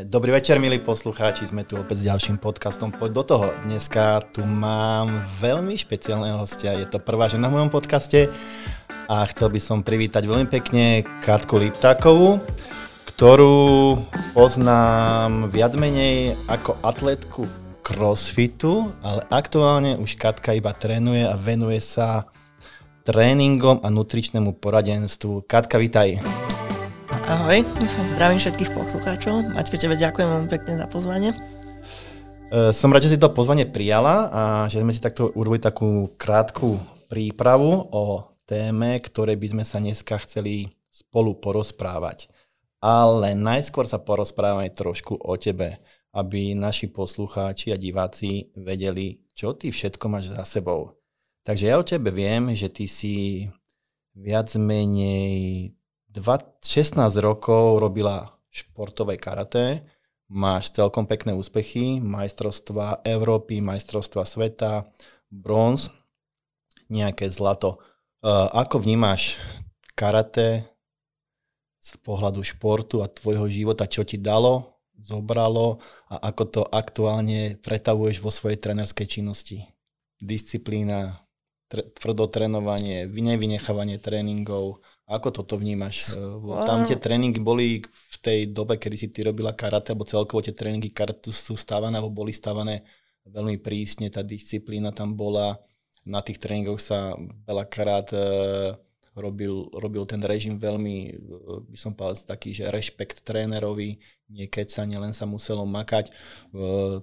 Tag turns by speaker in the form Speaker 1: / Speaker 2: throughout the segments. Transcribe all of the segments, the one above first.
Speaker 1: Dobrý večer, milí poslucháči, sme tu opäť s ďalším podcastom. Poď do toho. Dneska tu mám veľmi špeciálneho hostia. Je to prvá žena v mojom podcaste a chcel by som privítať veľmi pekne Katku Liptákovú, ktorú poznám viac menej ako atletku crossfitu, ale aktuálne už Katka iba trénuje a venuje sa tréningom a nutričnému poradenstvu. Katka, vitaj.
Speaker 2: Ahoj, zdravím všetkých poslucháčov. Maťko, tebe ďakujem veľmi pekne za pozvanie.
Speaker 1: E, som rád, že si to pozvanie prijala a že sme si takto urobili takú krátku prípravu o téme, ktorej by sme sa dneska chceli spolu porozprávať. Ale najskôr sa porozprávame trošku o tebe, aby naši poslucháči a diváci vedeli, čo ty všetko máš za sebou. Takže ja o tebe viem, že ty si viac menej 16 rokov robila športové karate, máš celkom pekné úspechy, majstrovstva Európy, majstrovstva sveta, bronz, nejaké zlato. Ako vnímaš karate z pohľadu športu a tvojho života, čo ti dalo, zobralo a ako to aktuálne pretavuješ vo svojej trenerskej činnosti? Disciplína, tvrdotrénovanie, nevynechávanie tréningov, ako toto vnímaš? Tam tie tréningy boli v tej dobe, kedy si ty robila karate, alebo celkovo tie tréningy karate sú stávané, alebo boli stávané veľmi prísne, tá disciplína tam bola. Na tých tréningoch sa veľakrát e, robil, robil ten režim veľmi, e, by som povedal, taký, že rešpekt trénerovi, nie sa, len sa muselo makať.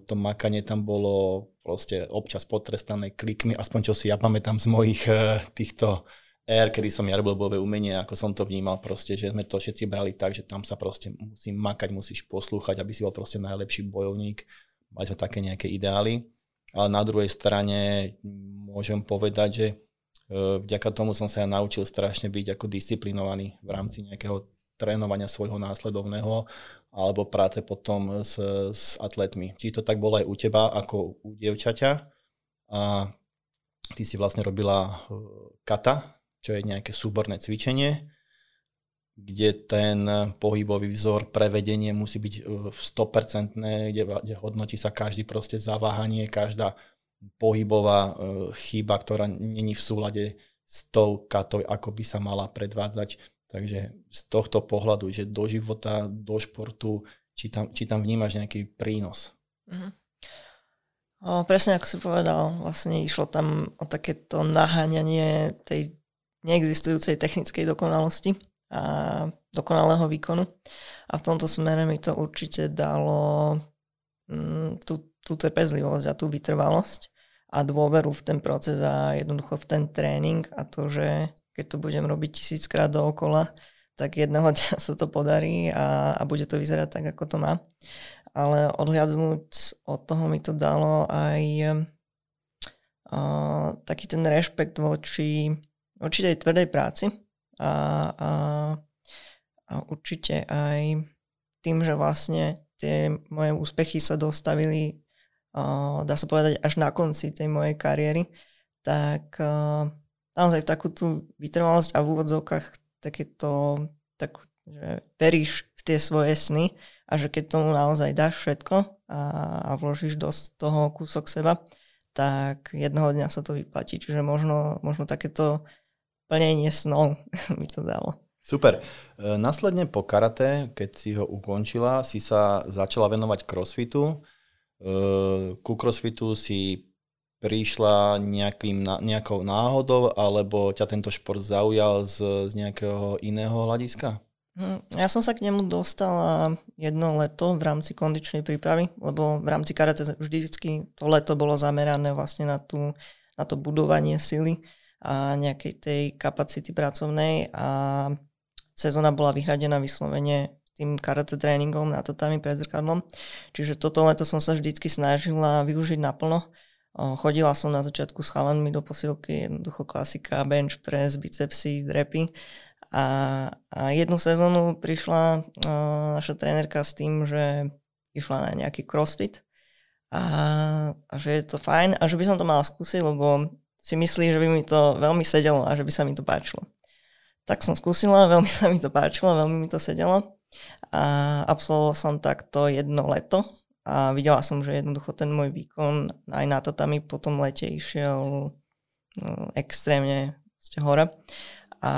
Speaker 1: To makanie tam bolo proste občas potrestané klikmi, aspoň čo si ja pamätám z mojich týchto R, kedy som ja robil bojové umenie, ako som to vnímal proste, že sme to všetci brali tak, že tam sa proste musí makať, musíš poslúchať, aby si bol proste najlepší bojovník. Mali sme také nejaké ideály. Ale na druhej strane môžem povedať, že e, vďaka tomu som sa ja naučil strašne byť ako disciplinovaný v rámci nejakého trénovania svojho následovného alebo práce potom s, s atletmi. Či to tak bolo aj u teba ako u dievčaťa a ty si vlastne robila e, kata, čo je nejaké súborné cvičenie, kde ten pohybový vzor, prevedenie musí byť 100%, e, kde, kde hodnotí sa každý proste zaváhanie, každá pohybová e, chyba, ktorá není v súlade s tou katou, ako by sa mala predvádzať. Takže z tohto pohľadu, že do života, do športu, či tam, či tam vnímaš nejaký prínos. Mm-hmm.
Speaker 2: O, presne ako si povedal, vlastne išlo tam o takéto naháňanie tej neexistujúcej technickej dokonalosti a dokonalého výkonu. A v tomto smere mi to určite dalo mm, tú, tú trpezlivosť a tú vytrvalosť a dôveru v ten proces a jednoducho v ten tréning a to, že keď to budem robiť tisíckrát dookola, tak jedného dňa sa to podarí a, a bude to vyzerať tak, ako to má. Ale odhľadnúť od toho mi to dalo aj uh, taký ten rešpekt voči určite aj tvrdej práci a, a, a určite aj tým, že vlastne tie moje úspechy sa dostavili, uh, dá sa povedať, až na konci tej mojej kariéry, tak uh, naozaj takú tú vytrvalosť a v úvodzovkách takéto, tak, že veríš v tie svoje sny a že keď tomu naozaj dáš všetko a, a vložíš do toho kúsok seba, tak jednoho dňa sa to vyplatí. Čiže možno, možno takéto plnenie snov mi to dalo.
Speaker 1: Super. E, následne po karate, keď si ho ukončila, si sa začala venovať crossfitu. E, ku crossfitu si prišla nejakým, nejakou náhodou, alebo ťa tento šport zaujal z, z nejakého iného hľadiska?
Speaker 2: Hm, ja som sa k nemu dostala jedno leto v rámci kondičnej prípravy, lebo v rámci karate vždycky to leto bolo zamerané vlastne na, tú, na to budovanie sily a nejakej tej kapacity pracovnej a sezóna bola vyhradená vyslovene tým karate tréningom na tatami pred zrkadlom. Čiže toto leto som sa vždycky snažila využiť naplno. Chodila som na začiatku s chalanmi do posilky, jednoducho klasika, bench press, bicepsy, drepy. A, a jednu sezónu prišla naša trénerka s tým, že išla na nejaký crossfit a, a že je to fajn a že by som to mala skúsiť, lebo si myslí, že by mi to veľmi sedelo a že by sa mi to páčilo. Tak som skúsila, veľmi sa mi to páčilo, veľmi mi to sedelo. A absolvoval som takto jedno leto a videla som, že jednoducho ten môj výkon aj na tatami po tom lete išiel no, extrémne hore. A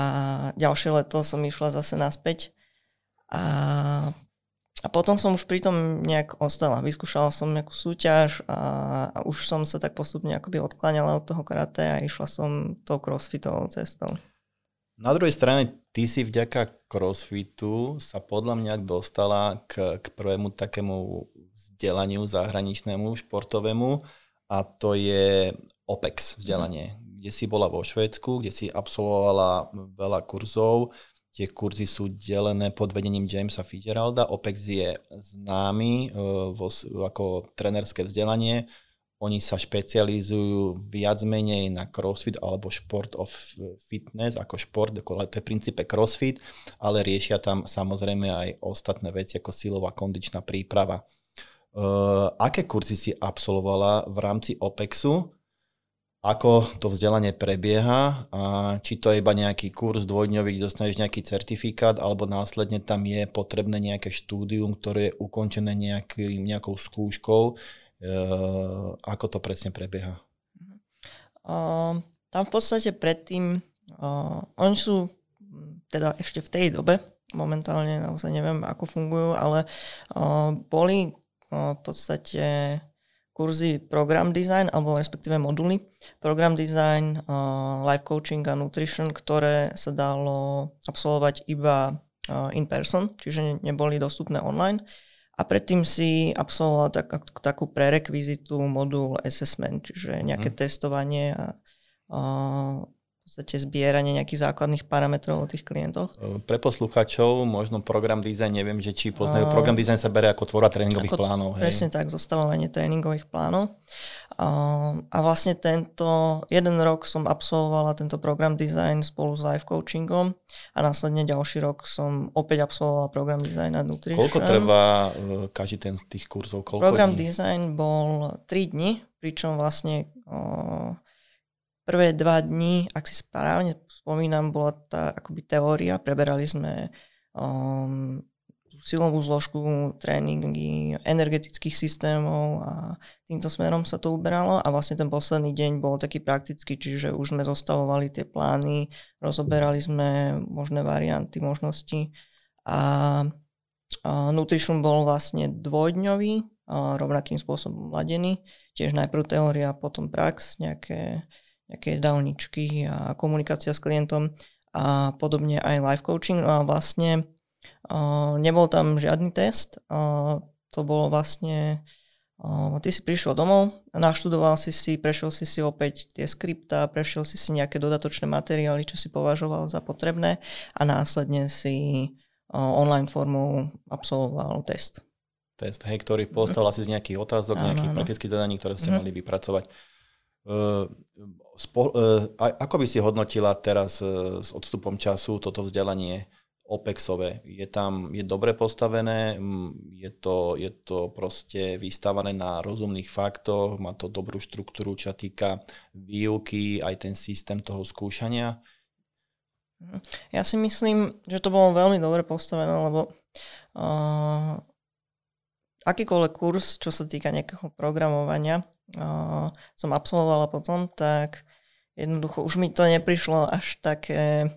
Speaker 2: ďalšie leto som išla zase naspäť. A, a potom som už pri tom nejak ostala. Vyskúšala som nejakú súťaž a, a už som sa tak postupne akoby odkláňala od toho karate a išla som tou crossfitovou cestou.
Speaker 1: Na druhej strane, ty si vďaka crossfitu sa podľa mňa dostala k, k prvému takému vzdelaniu zahraničnému, športovému a to je OPEX vzdelanie, kde si bola vo Švédsku, kde si absolvovala veľa kurzov. Tie kurzy sú delené pod vedením Jamesa Fitzgeralda. OPEX je známy uh, vo, ako trenerské vzdelanie. Oni sa špecializujú viac menej na crossfit alebo šport of fitness, ako šport, ako to je v princípe crossfit, ale riešia tam samozrejme aj ostatné veci ako silová kondičná príprava. Uh, aké kurzy si absolvovala v rámci OPEXu? Ako to vzdelanie prebieha? A či to je iba nejaký kurz dvojdňový, kde dostaneš nejaký certifikát, alebo následne tam je potrebné nejaké štúdium, ktoré je ukončené nejaký, nejakou skúškou? Uh, ako to presne prebieha?
Speaker 2: Uh, tam v podstate predtým, uh, oni sú teda ešte v tej dobe, momentálne naozaj neviem, ako fungujú, ale uh, boli v podstate kurzy program design, alebo respektíve moduly program design, life coaching a nutrition, ktoré sa dalo absolvovať iba in person, čiže neboli dostupné online. A predtým si absolvovala tak, takú prerekvizitu modul assessment, čiže nejaké hmm. testovanie a, a podstate zbieranie nejakých základných parametrov o tých klientoch?
Speaker 1: Pre posluchačov možno program design, neviem, že či poznajú, program design sa berie ako tvora tréningových ako, plánov.
Speaker 2: Hej. Presne tak, zostavovanie tréningových plánov. A vlastne tento jeden rok som absolvovala tento program design spolu s life coachingom a následne ďalší rok som opäť absolvovala program design a nutrition.
Speaker 1: Koľko trvá uh, každý ten z tých kurzov? Koľko
Speaker 2: program
Speaker 1: dní?
Speaker 2: design bol 3 dni, pričom vlastne uh, prvé dva dni, ak si správne spomínam, bola tá akoby teória, preberali sme um, silovú zložku, tréningy energetických systémov a týmto smerom sa to uberalo. A vlastne ten posledný deň bol taký praktický, čiže už sme zostavovali tie plány, rozoberali sme možné varianty, možnosti. A, a Nutrition bol vlastne dvojdňový, rovnakým spôsobom ladený, tiež najprv teória, potom prax, nejaké nejaké jedálničky a komunikácia s klientom a podobne aj life coaching. No a vlastne uh, nebol tam žiadny test, uh, to bolo vlastne uh, ty si prišiel domov, naštudoval si si, prešiel si si opäť tie skripta, prešiel si si nejaké dodatočné materiály, čo si považoval za potrebné a následne si online formou absolvoval test.
Speaker 1: Test, hej, ktorý postavil asi z nejakých otázok, áno, nejakých praktických zadaní, ktoré ste mm. mali vypracovať. Uh, Spo, uh, ako by si hodnotila teraz uh, s odstupom času toto vzdelanie OPEXové? Je tam, je dobre postavené, je to, je to proste vystavané na rozumných faktoch, má to dobrú štruktúru, čo týka výuky, aj ten systém toho skúšania?
Speaker 2: Mhm. Ja si myslím, že to bolo veľmi dobre postavené, lebo uh, akýkoľvek kurz, čo sa týka nejakého programovania, uh, som absolvovala potom, tak jednoducho už mi to neprišlo až také,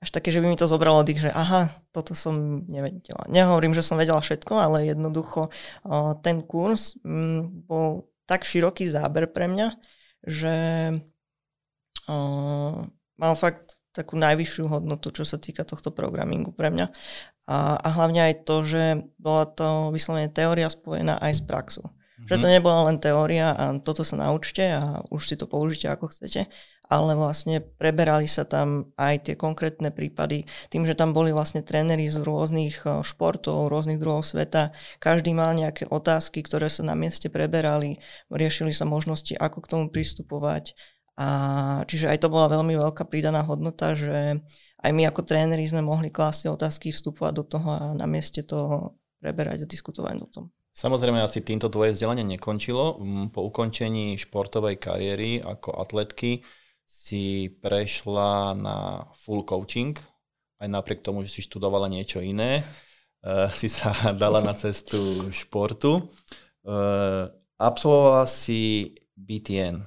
Speaker 2: až také, že by mi to zobralo tých, že aha, toto som nevedela. Nehovorím, že som vedela všetko, ale jednoducho ten kurz um, bol tak široký záber pre mňa, že mal fakt takú najvyššiu hodnotu, čo sa týka tohto programingu pre mňa. A, a hlavne aj to, že bola to vyslovene teória spojená aj s praxou. Že to mhm. nebola len teória a toto sa naučte a už si to použite ako chcete, ale vlastne preberali sa tam aj tie konkrétne prípady, tým, že tam boli vlastne tréneri z rôznych eh, športov, rôznych druhov sveta, každý mal nejaké otázky, ktoré sa na mieste preberali, riešili sa možnosti, ako k tomu pristupovať. A čiže aj to bola veľmi veľká pridaná hodnota, že aj my ako tréneri sme mohli klásť otázky, vstupovať do toho a na mieste to preberať a diskutovať o tom.
Speaker 1: Samozrejme, asi týmto tvoje vzdelanie nekončilo. Mm, po ukončení športovej kariéry ako atletky si prešla na full coaching, aj napriek tomu, že si študovala niečo iné. si sa dala na cestu športu. Absolvovala si BTN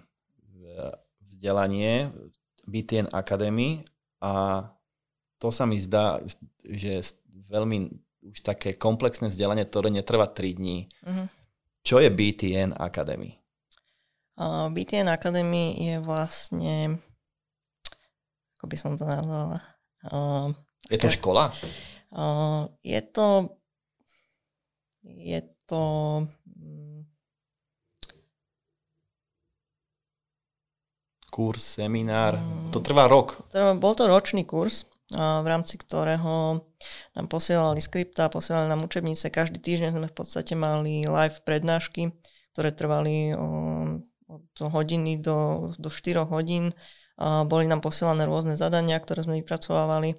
Speaker 1: vzdelanie, BTN Academy a to sa mi zdá, že veľmi už také komplexné vzdelanie, ktoré netrvá 3 dní. Uh-huh. Čo je BTN Academy?
Speaker 2: Uh, BTN Academy je vlastne, ako by som to nazvala?
Speaker 1: Uh, je to škola?
Speaker 2: Uh, je to, je to
Speaker 1: kurz, seminár. Mm. To trvá rok.
Speaker 2: Bol to ročný kurz, v rámci ktorého nám posielali skripta, posielali nám učebnice. Každý týždeň sme v podstate mali live prednášky, ktoré trvali od hodiny do, do 4 hodín. Boli nám posielané rôzne zadania, ktoré sme vypracovávali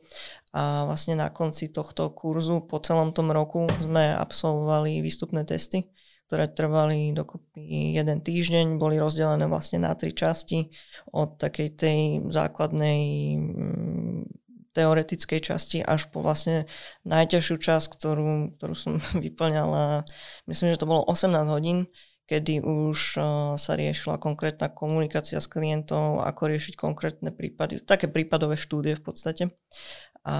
Speaker 2: a vlastne na konci tohto kurzu po celom tom roku sme absolvovali výstupné testy, ktoré trvali dokopy jeden týždeň, boli rozdelené vlastne na tri časti od takej tej základnej mm, teoretickej časti až po vlastne najťažšiu časť, ktorú, ktorú som vyplňala, myslím, že to bolo 18 hodín, kedy už uh, sa riešila konkrétna komunikácia s klientom, ako riešiť konkrétne prípady, také prípadové štúdie v podstate. A,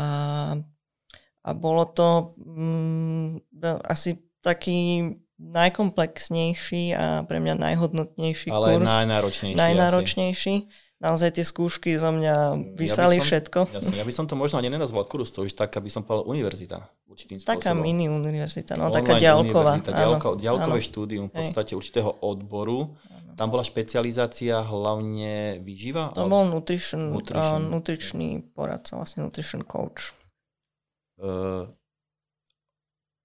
Speaker 2: a bolo to um, asi taký najkomplexnejší a pre mňa najhodnotnejší
Speaker 1: Ale kurz. Ale najnáročnejší.
Speaker 2: Najnáročnejší. Asi. Naozaj tie skúšky zo mňa vysali ja som, všetko.
Speaker 1: Jasne, ja by som to možno ani nenazval kurz, to už taká by som povedal univerzita. Určitým
Speaker 2: taká spôsobom. mini univerzita, no Online taká ďalková.
Speaker 1: Ďalko, ďalkové áno. štúdium v podstate Hej. určitého odboru. Áno. Tam bola špecializácia hlavne výživa?
Speaker 2: To bol nutrition, nutrition. Uh, nutričný poradca, vlastne nutrition coach. Uh,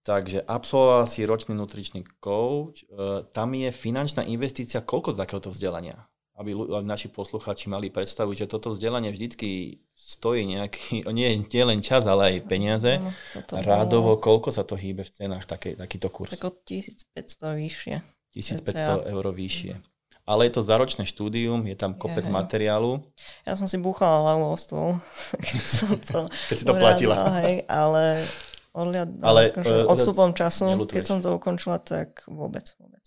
Speaker 1: Takže absolvoval si ročný nutričný coach. E, tam je finančná investícia koľko do takéhoto vzdelania? Aby, naši posluchači mali predstavu, že toto vzdelanie vždycky stojí nejaký, nie, nie len čas, ale aj peniaze. No, Rádovo, bolo... koľko sa to hýbe v cenách také, takýto kurz?
Speaker 2: Tak od 1500 vyššie.
Speaker 1: 1500 eur vyššie. Ale je to záročné štúdium, je tam kopec je, materiálu.
Speaker 2: Ja som si búchala hlavu o stôl, keď som to,
Speaker 1: keď si to platila.
Speaker 2: Hej, ale odliad, ale akože uh, odstupom času, nelutuješ. keď som to ukončila, tak vôbec, vôbec.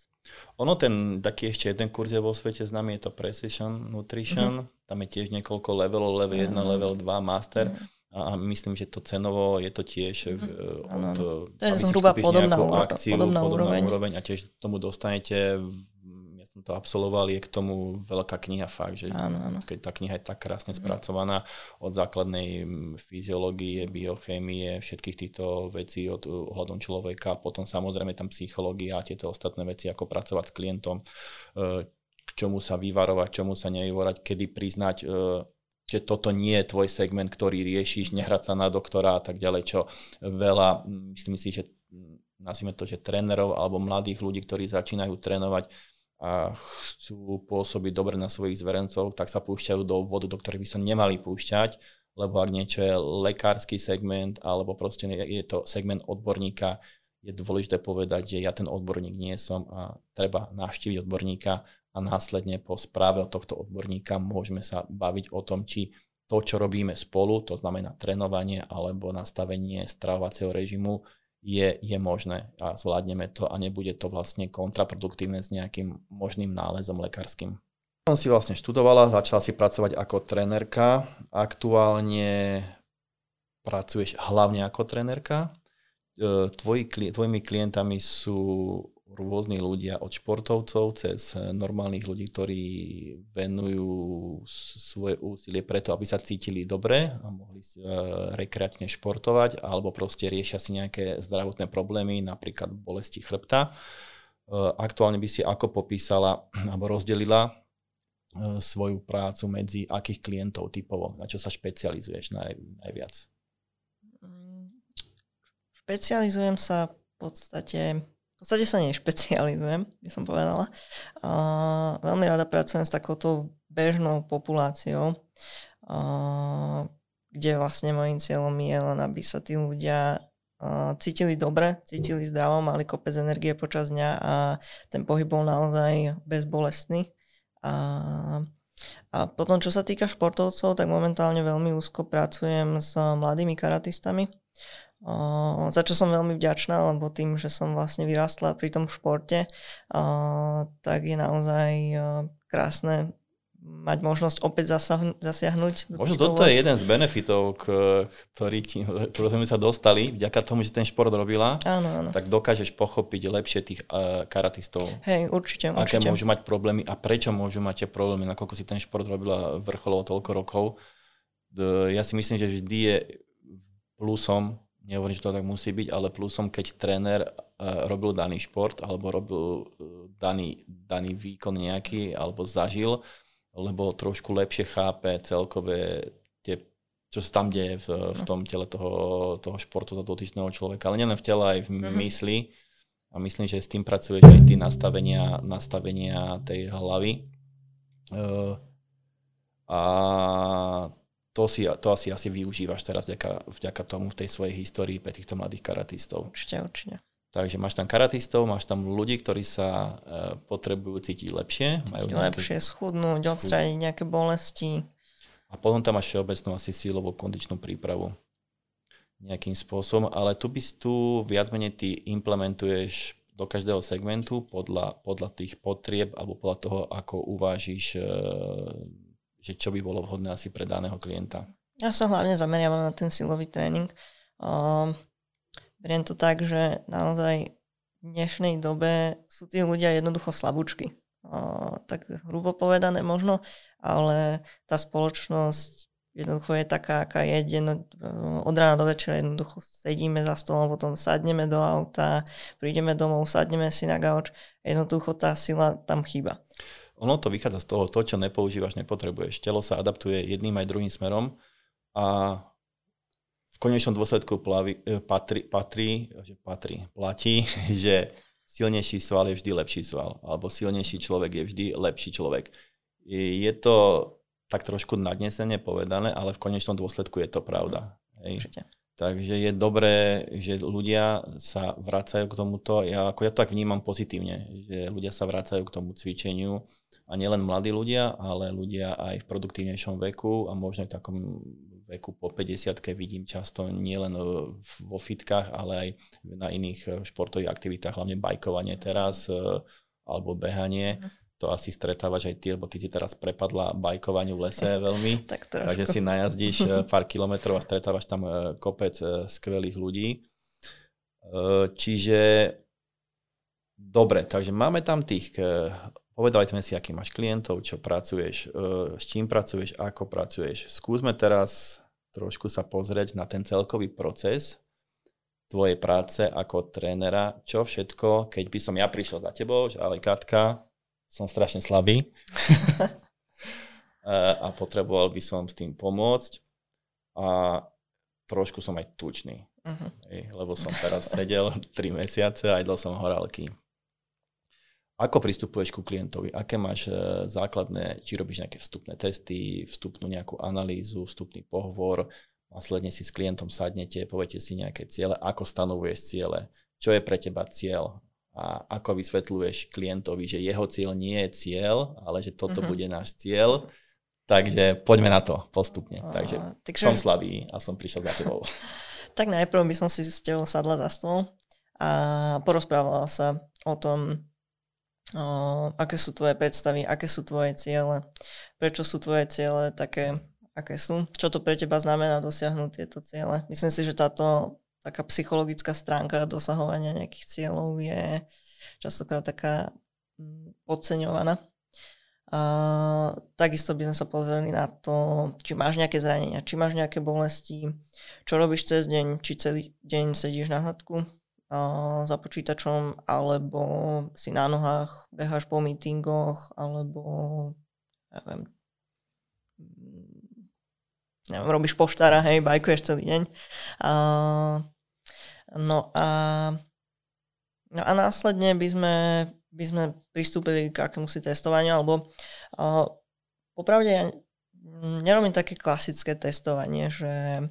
Speaker 1: Ono ten taký ešte jeden kurz je vo svete známy, je to Precision Nutrition, mm-hmm. tam je tiež niekoľko levelov, level 1, mm-hmm. level 2, master. Mm-hmm. A myslím, že to cenovo je to tiež mm-hmm. od,
Speaker 2: to je zhruba podobná,
Speaker 1: akciu, podobná, podobná úroveň. úroveň a tiež tomu dostanete som to absolvoval, je k tomu veľká kniha fakt, že áno, áno. keď tá kniha je tak krásne spracovaná od základnej fyziológie, biochémie, všetkých týchto vecí od ohľadom človeka, potom samozrejme tam psychológia a tieto ostatné veci, ako pracovať s klientom, e, k čomu sa vyvarovať, čomu sa nevyvorať, kedy priznať e, že toto nie je tvoj segment, ktorý riešiš, nehrať sa na doktora a tak ďalej, čo veľa, myslím si, že nazvime to, že trénerov alebo mladých ľudí, ktorí začínajú trénovať, a chcú pôsobiť dobre na svojich zverencov, tak sa púšťajú do vodu, do ktorej by sa nemali púšťať, lebo ak niečo je lekársky segment alebo proste je to segment odborníka, je dôležité povedať, že ja ten odborník nie som a treba navštíviť odborníka a následne po správe od tohto odborníka môžeme sa baviť o tom, či to, čo robíme spolu, to znamená trénovanie alebo nastavenie stravovacieho režimu, je, je možné a zvládneme to a nebude to vlastne kontraproduktívne s nejakým možným nálezom lekárskym. Som si vlastne študovala, začala si pracovať ako trenerka. Aktuálne pracuješ hlavne ako trenerka. E, tvoji, tvojimi klientami sú rôzni ľudia od športovcov cez normálnych ľudí, ktorí venujú svoje úsilie preto, aby sa cítili dobre a mohli uh, rekreačne športovať alebo proste riešia si nejaké zdravotné problémy, napríklad bolesti chrbta. Uh, aktuálne by si ako popísala alebo rozdelila svoju prácu medzi akých klientov typovo, na čo sa špecializuješ naj, najviac?
Speaker 2: Mm, špecializujem sa v podstate podstate sa nešpecializujem, by som povedala. Uh, veľmi rada pracujem s takouto bežnou populáciou, uh, kde vlastne môjim cieľom je len, aby sa tí ľudia uh, cítili dobre, cítili zdravo, mali kopec energie počas dňa a ten pohyb bol naozaj bezbolestný. A, a potom, čo sa týka športovcov, tak momentálne veľmi úzko pracujem s mladými karatistami, Uh, za čo som veľmi vďačná, lebo tým, že som vlastne vyrastla pri tom športe, uh, tak je naozaj uh, krásne mať možnosť opäť zasah- zasiahnuť.
Speaker 1: Možno toto je jeden z benefitov, k, ktorý ti, ktorý sme sa dostali, vďaka tomu, že ten šport robila,
Speaker 2: áno, áno.
Speaker 1: tak dokážeš pochopiť lepšie tých uh, karatistov.
Speaker 2: Hej, určite,
Speaker 1: Aké
Speaker 2: určite.
Speaker 1: môžu mať problémy a prečo môžu mať tie problémy, nakoľko si ten šport robila vrcholovo toľko rokov. Ja si myslím, že vždy je plusom nehovorím, že to tak musí byť, ale plusom, keď tréner uh, robil daný šport alebo robil uh, daný, daný výkon nejaký alebo zažil, lebo trošku lepšie chápe celkové tie, čo sa tam deje v, v tom tele toho, toho športu, toho dotyčného človeka, ale nielen v tele, aj v uh-huh. mysli. A myslím, že s tým pracuješ aj ty nastavenia, nastavenia tej hlavy. Uh, a to, si, to asi, asi využívaš teraz vďaka, vďaka tomu v tej svojej histórii pre týchto mladých karatistov.
Speaker 2: Určite, určite.
Speaker 1: Takže máš tam karatistov, máš tam ľudí, ktorí sa e, potrebujú cítiť lepšie.
Speaker 2: Cítiť majú nejaké, lepšie, schudnúť, odstrániť nejaké bolesti.
Speaker 1: A potom tam máš všeobecnú asi sílovú kondičnú prípravu nejakým spôsobom, ale tu by tu viac menej ty implementuješ do každého segmentu podľa, podľa tých potrieb alebo podľa toho, ako uvážiš e, že čo by bolo vhodné asi pre daného klienta?
Speaker 2: Ja sa hlavne zameriavam na ten silový tréning. Um, beriem to tak, že naozaj v dnešnej dobe sú tí ľudia jednoducho slabúčky. Uh, tak hrubo povedané možno, ale tá spoločnosť jednoducho je taká, aká je. Jedno, od rána do večera jednoducho sedíme za stolom, potom sadneme do auta, prídeme domov, sadneme si na gauč. Jednoducho tá sila tam chýba
Speaker 1: ono to vychádza z toho, to, čo nepoužívaš, nepotrebuješ. Telo sa adaptuje jedným aj druhým smerom a v konečnom dôsledku plavi, e, patrí, patrí, že patrí, platí, že silnejší sval je vždy lepší sval, alebo silnejší človek je vždy lepší človek. Je to tak trošku nadnesene povedané, ale v konečnom dôsledku je to pravda. Hej. Takže je dobré, že ľudia sa vracajú k tomuto. Ja, ako ja to tak vnímam pozitívne, že ľudia sa vracajú k tomu cvičeniu a nielen mladí ľudia, ale ľudia aj v produktívnejšom veku a možno v takom veku po 50 vidím často nielen vo fitkách, ale aj na iných eh, športových aktivitách, hlavne bajkovanie teraz eh, alebo behanie. Mhm. To asi stretávaš aj ty, lebo ty si teraz prepadla bajkovaniu v lese veľmi.
Speaker 2: tak
Speaker 1: takže si najazdíš eh, pár kilometrov a stretávaš tam kopec skvelých ľudí. Čiže dobre, takže máme tam tých Povedali sme si, aký máš klientov, čo pracuješ, e, s čím pracuješ, ako pracuješ. Skúsme teraz trošku sa pozrieť na ten celkový proces tvojej práce ako trénera, čo všetko, keď by som ja prišiel za tebou, že ale Katka, som strašne slabý e, a potreboval by som s tým pomôcť a trošku som aj tučný, uh-huh. lebo som teraz sedel 3 mesiace a jedol som horálky. Ako pristupuješ ku klientovi? Aké máš e, základné, či robíš nejaké vstupné testy, vstupnú nejakú analýzu, vstupný pohovor, následne si s klientom sadnete, poviete si nejaké ciele, ako stanovuješ ciele, čo je pre teba cieľ a ako vysvetľuješ klientovi, že jeho cieľ nie je cieľ, ale že toto uh-huh. bude náš cieľ. Takže poďme na to postupne. Uh, Takže takže som slabý a som prišiel za tebou.
Speaker 2: tak najprv by som si s tebou sadla za stôl a porozprávala sa o tom, o, aké sú tvoje predstavy, aké sú tvoje ciele, prečo sú tvoje ciele také, aké sú, čo to pre teba znamená dosiahnuť tieto ciele. Myslím si, že táto taká psychologická stránka dosahovania nejakých cieľov je častokrát taká mm, podceňovaná. A takisto by sme sa pozreli na to, či máš nejaké zranenia, či máš nejaké bolesti, čo robíš cez deň, či celý deň sedíš na hadku, za počítačom, alebo si na nohách beháš po meetingoch, alebo neviem, neviem robíš poštára, hej, bajkuješ celý deň. A, no a no a následne by sme, by sme pristúpili k akému si testovaniu, alebo a, popravde ja nerobím také klasické testovanie, že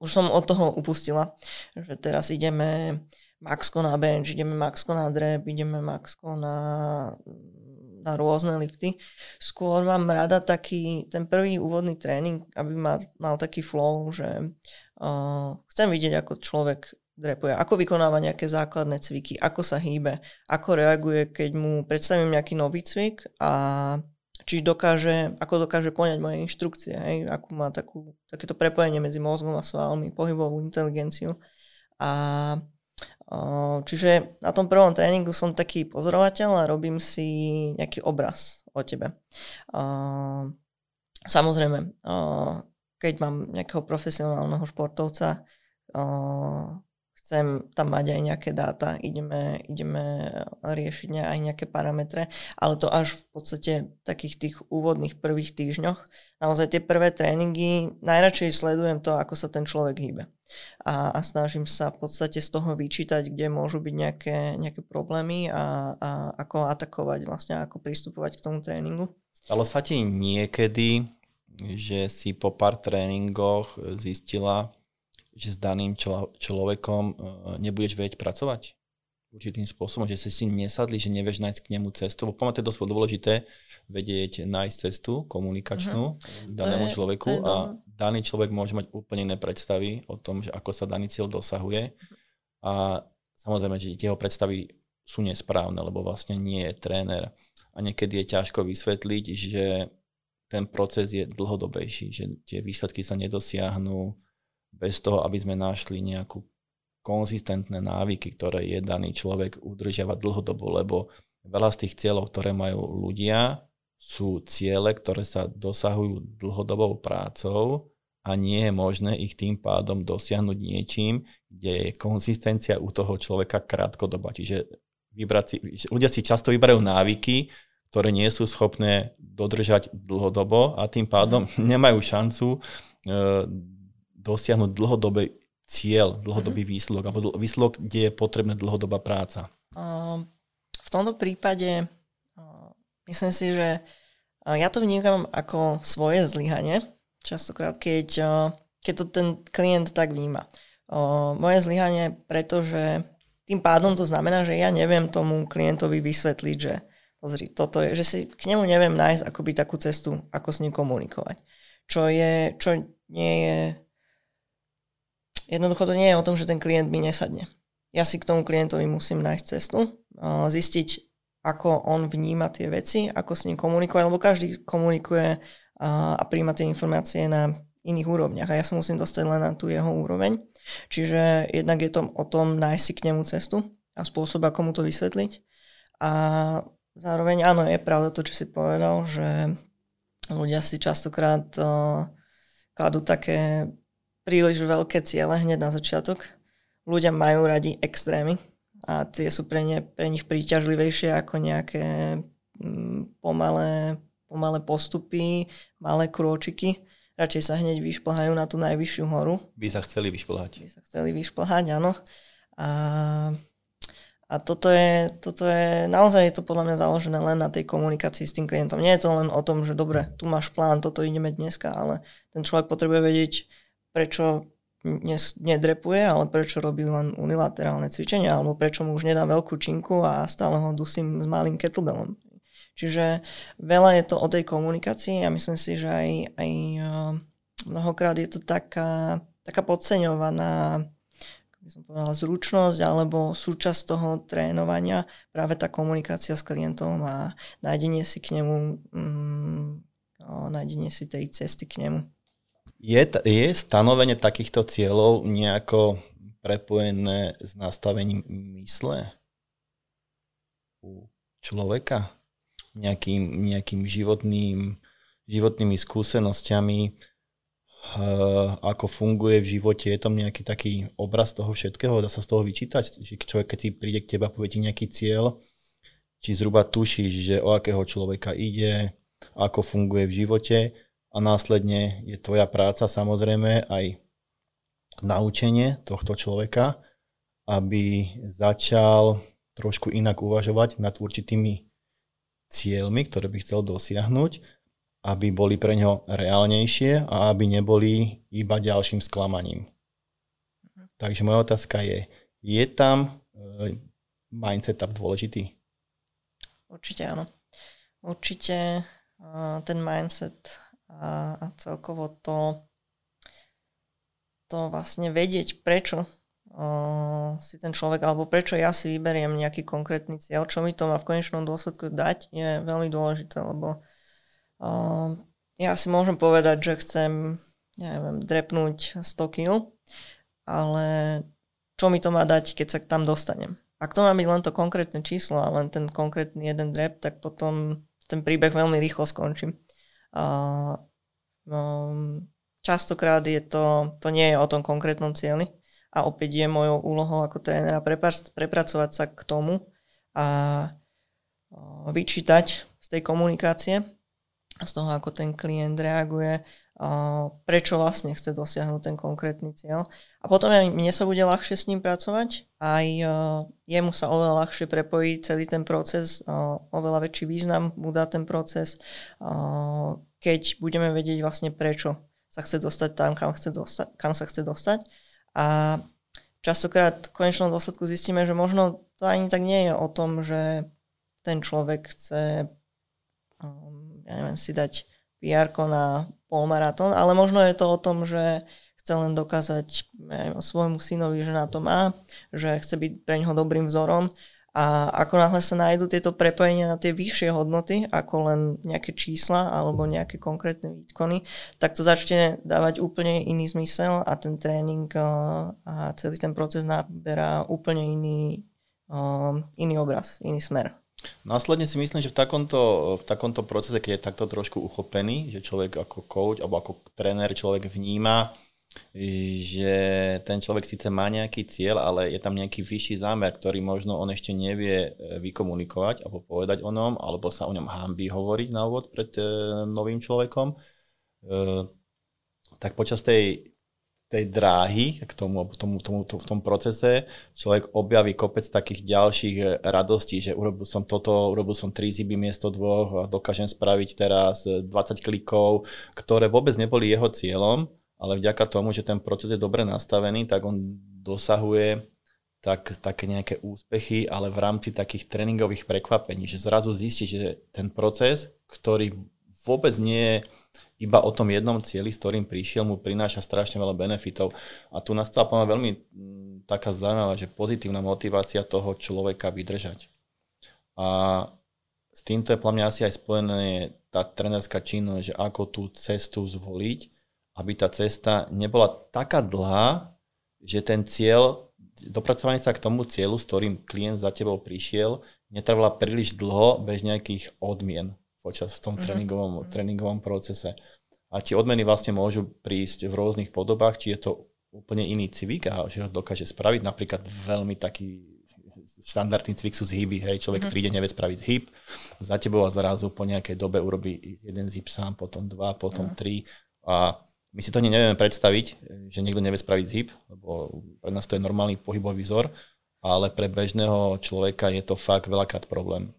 Speaker 2: už som od toho upustila, že teraz ideme maxko na bench, ideme maxko na drep, ideme maxko na, na rôzne lifty. Skôr mám rada taký ten prvý úvodný tréning, aby ma, mal taký flow, že uh, chcem vidieť, ako človek drepuje, ako vykonáva nejaké základné cviky, ako sa hýbe, ako reaguje, keď mu predstavím nejaký nový cvik a či dokáže, ako dokáže poňať moje inštrukcie, hej, ako má takú, takéto prepojenie medzi mozgom a svalmi, pohybovú inteligenciu. A Čiže na tom prvom tréningu som taký pozorovateľ a robím si nejaký obraz o tebe. Samozrejme, keď mám nejakého profesionálneho športovca, chcem tam mať aj nejaké dáta, ideme, ideme riešiť aj nejaké parametre, ale to až v podstate takých tých úvodných prvých týždňoch. Naozaj tie prvé tréningy, najradšej sledujem to, ako sa ten človek hýbe. A, a snažím sa v podstate z toho vyčítať, kde môžu byť nejaké, nejaké problémy a, a ako atakovať, vlastne ako pristupovať k tomu tréningu.
Speaker 1: Stalo sa ti niekedy, že si po pár tréningoch zistila, že s daným člo- človekom uh, nebudeš vedieť pracovať určitým spôsobom, že si si nesadli, že nevieš nájsť k nemu cestu. To je dosť dôležité vedieť nájsť cestu komunikačnú uh-huh. danému je, človeku a daný človek môže mať úplne iné predstavy o tom, že ako sa daný cieľ dosahuje. A samozrejme, že jeho predstavy sú nesprávne, lebo vlastne nie je tréner. A niekedy je ťažko vysvetliť, že ten proces je dlhodobejší, že tie výsledky sa nedosiahnu bez toho, aby sme našli nejakú konzistentné návyky, ktoré je daný človek udržiavať dlhodobo, lebo veľa z tých cieľov, ktoré majú ľudia, sú ciele, ktoré sa dosahujú dlhodobou prácou a nie je možné ich tým pádom dosiahnuť niečím, kde je konzistencia u toho človeka krátkodoba. Čiže vybrať si, ľudia si často vyberajú návyky, ktoré nie sú schopné dodržať dlhodobo a tým pádom nemajú šancu e, dosiahnuť dlhodobý cieľ, dlhodobý mm-hmm. výsledok, alebo výsledok, kde je potrebná dlhodobá práca?
Speaker 2: Uh, v tomto prípade uh, myslím si, že uh, ja to vnímam ako svoje zlyhanie, častokrát, keď, keď to ten klient tak vníma. Moje zlyhanie, pretože tým pádom to znamená, že ja neviem tomu klientovi vysvetliť, že pozri, toto je, že si k nemu neviem nájsť akoby takú cestu, ako s ním komunikovať. Čo je, čo nie je Jednoducho to nie je o tom, že ten klient mi nesadne. Ja si k tomu klientovi musím nájsť cestu, zistiť, ako on vníma tie veci, ako s ním komunikuje, lebo každý komunikuje a príjma tie informácie na iných úrovniach a ja sa musím dostať len na tú jeho úroveň. Čiže jednak je to o tom nájsť si k nemu cestu a spôsob, ako mu to vysvetliť. A zároveň áno, je pravda to, čo si povedal, že ľudia si častokrát uh, kladú také príliš veľké ciele hneď na začiatok. Ľudia majú radi extrémy a tie sú pre, ne, pre nich príťažlivejšie ako nejaké mm, pomalé, pomalé postupy, malé krôčiky. Radšej sa hneď vyšplhajú na tú najvyššiu horu.
Speaker 1: By sa chceli vyšplhať.
Speaker 2: By sa chceli vyšplhať, áno. A, a toto, je, toto je, naozaj je to podľa mňa založené len na tej komunikácii s tým klientom. Nie je to len o tom, že dobre, tu máš plán, toto ideme dneska, ale ten človek potrebuje vedieť, prečo nedrepuje, ale prečo robí len unilaterálne cvičenia, alebo prečo mu už nedá veľkú činku a stále ho dusím s malým kettlebellom. Čiže veľa je to o tej komunikácii a myslím si, že aj, aj mnohokrát je to taká, taká podceňovaná by som povedala, zručnosť alebo súčasť toho trénovania, práve tá komunikácia s klientom a nájdenie si k nemu, mm, nájdenie si tej cesty k nemu.
Speaker 1: Je, je stanovenie takýchto cieľov nejako prepojené s nastavením mysle u človeka? Nejakým, nejakým životným, životnými skúsenosťami, eh, ako funguje v živote, je tam nejaký taký obraz toho všetkého, dá sa z toho vyčítať, že človek, keď si príde k teba, povie ti nejaký cieľ, či zhruba tušíš, že o akého človeka ide, ako funguje v živote a následne je tvoja práca samozrejme aj naučenie tohto človeka, aby začal trošku inak uvažovať nad určitými cieľmi, ktoré by chcel dosiahnuť, aby boli pre ňo reálnejšie a aby neboli iba ďalším sklamaním. Takže moja otázka je, je tam e, mindset tak dôležitý?
Speaker 2: Určite áno. Určite ten mindset a, a celkovo to, to vlastne vedieť, prečo uh, si ten človek, alebo prečo ja si vyberiem nejaký konkrétny cieľ, čo mi to má v konečnom dôsledku dať, je veľmi dôležité, lebo uh, ja si môžem povedať, že chcem, neviem, drepnúť 100 kg, ale čo mi to má dať, keď sa tam dostanem. Ak to má byť len to konkrétne číslo a len ten konkrétny jeden drep, tak potom ten príbeh veľmi rýchlo skončí. Um, častokrát je to, to nie je o tom konkrétnom cieli a opäť je mojou úlohou ako trénera prepracovať sa k tomu a vyčítať z tej komunikácie, z toho, ako ten klient reaguje, prečo vlastne chce dosiahnuť ten konkrétny cieľ. A potom aj mne sa bude ľahšie s ním pracovať, aj jemu sa oveľa ľahšie prepojí celý ten proces, oveľa väčší význam mu dá ten proces, keď budeme vedieť vlastne prečo sa chce dostať tam, kam, chce dostať, kam sa chce dostať. A častokrát v konečnom dôsledku zistíme, že možno to ani tak nie je o tom, že ten človek chce ja neviem, si dať pr na polmaratón, ale možno je to o tom, že chce len dokázať svojmu synovi, že na to má, že chce byť pre neho dobrým vzorom a ako náhle sa nájdú tieto prepojenia na tie vyššie hodnoty, ako len nejaké čísla alebo nejaké konkrétne výkony, tak to začne dávať úplne iný zmysel a ten tréning a celý ten proces naberá úplne iný, iný obraz, iný smer.
Speaker 1: Následne si myslím, že v takomto, v takomto procese, keď je takto trošku uchopený, že človek ako coach alebo ako tréner človek vníma že ten človek síce má nejaký cieľ, ale je tam nejaký vyšší zámer, ktorý možno on ešte nevie e, vykomunikovať alebo povedať o ňom, alebo sa o ňom hambí hovoriť na úvod pred e, novým človekom, e, tak počas tej, tej dráhy k tomu, tomu, tomu, tomu, v tom procese človek objaví kopec takých ďalších radostí, že urobil som toto, urobil som 3 ziby miesto dvoch a dokážem spraviť teraz 20 klikov, ktoré vôbec neboli jeho cieľom, ale vďaka tomu, že ten proces je dobre nastavený, tak on dosahuje tak, také nejaké úspechy, ale v rámci takých tréningových prekvapení, že zrazu zistí, že ten proces, ktorý vôbec nie je iba o tom jednom cieli, s ktorým prišiel, mu prináša strašne veľa benefitov. A tu nastala podľa veľmi taká zaujímavá, že pozitívna motivácia toho človeka vydržať. A s týmto je podľa mňa asi aj spojené tá trenerská činnosť, že ako tú cestu zvoliť, aby tá cesta nebola taká dlhá, že ten cieľ, dopracovanie sa k tomu cieľu, s ktorým klient za tebou prišiel, netrvala príliš dlho bez nejakých odmien počas v tom uh-huh. tréningovom, uh-huh. tréningovom procese. A tie odmeny vlastne môžu prísť v rôznych podobách, či je to úplne iný cvik a že ho dokáže spraviť, napríklad veľmi taký štandardný cvik sú zhyby, hej, človek uh-huh. príde, nevie spraviť zhyb, za tebou a zrazu po nejakej dobe urobí jeden zhyb sám, potom dva, potom tri a my si to ani nevieme predstaviť, že niekto nevie spraviť zhyb, lebo pre nás to je normálny pohybový vzor, ale pre bežného človeka je to fakt veľakrát problém.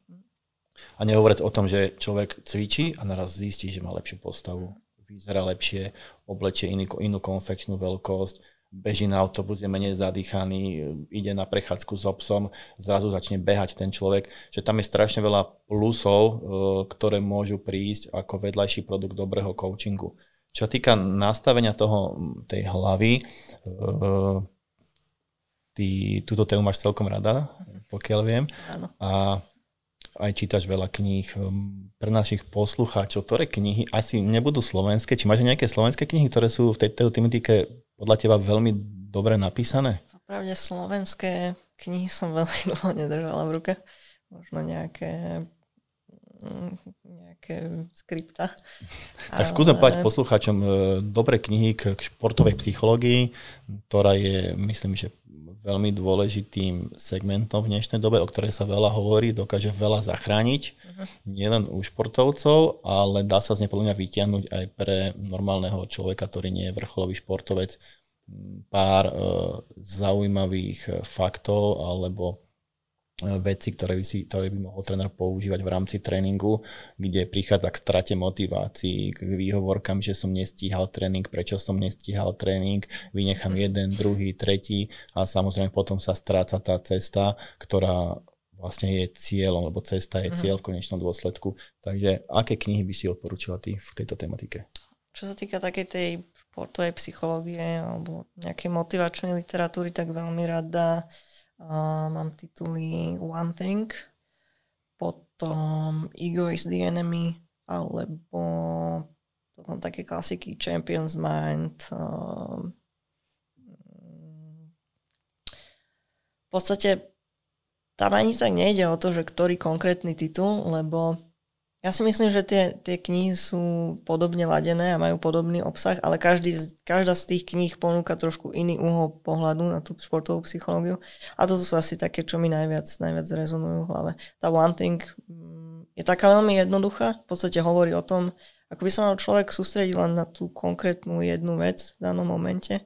Speaker 1: A nehovoriť o tom, že človek cvičí a naraz zistí, že má lepšiu postavu, vyzerá lepšie, oblečie inú, inú konfekčnú veľkosť, beží na autobus, je menej zadýchaný, ide na prechádzku s obsom, zrazu začne behať ten človek, že tam je strašne veľa plusov, e, ktoré môžu prísť ako vedľajší produkt dobrého coachingu. Čo týka nastavenia toho, tej hlavy, uh, ty túto tému máš celkom rada, pokiaľ viem.
Speaker 2: Áno.
Speaker 1: A aj čítaš veľa kníh. Ehm, pre našich poslucháčov, ktoré knihy asi nebudú slovenské, či máš nejaké slovenské knihy, ktoré sú v tejto tematike podľa teba veľmi dobre napísané?
Speaker 2: Pravde slovenské knihy som veľmi dlho nedržala v ruke. Možno nejaké nejaké skripta.
Speaker 1: Tak skúsim povedať poslucháčom e, dobré knihy k športovej psychológii, ktorá je, myslím, že veľmi dôležitým segmentom v dnešnej dobe, o ktorej sa veľa hovorí, dokáže veľa zachrániť, uh-huh. nielen u športovcov, ale dá sa z nej podľa mňa vytiahnuť aj pre normálneho človeka, ktorý nie je vrcholový športovec, pár uh, zaujímavých e, faktov alebo veci, ktoré by, si, ktoré by mohol tréner používať v rámci tréningu, kde prichádza k strate motivácií, k výhovorkám, že som nestíhal tréning, prečo som nestíhal tréning, vynechám jeden, druhý, tretí a samozrejme potom sa stráca tá cesta, ktorá vlastne je cieľom, lebo cesta je mhm. cieľ v konečnom dôsledku. Takže aké knihy by si odporúčila ty v tejto tematike?
Speaker 2: Čo sa týka takej tej športovej psychológie alebo nejakej motivačnej literatúry, tak veľmi rada uh, mám tituly One Thing, potom Ego is the Enemy, alebo potom také klasiky Champion's Mind. Uh, v podstate tam ani tak nejde o to, že ktorý konkrétny titul, lebo ja si myslím, že tie, tie knihy sú podobne ladené a majú podobný obsah, ale každý, každá z tých kníh ponúka trošku iný uhol pohľadu na tú športovú psychológiu. A toto sú asi také, čo mi najviac, najviac rezonujú v hlave. Tá One Thing mm, je taká veľmi jednoduchá, v podstate hovorí o tom, ako by sa mal človek sústrediť len na tú konkrétnu jednu vec v danom momente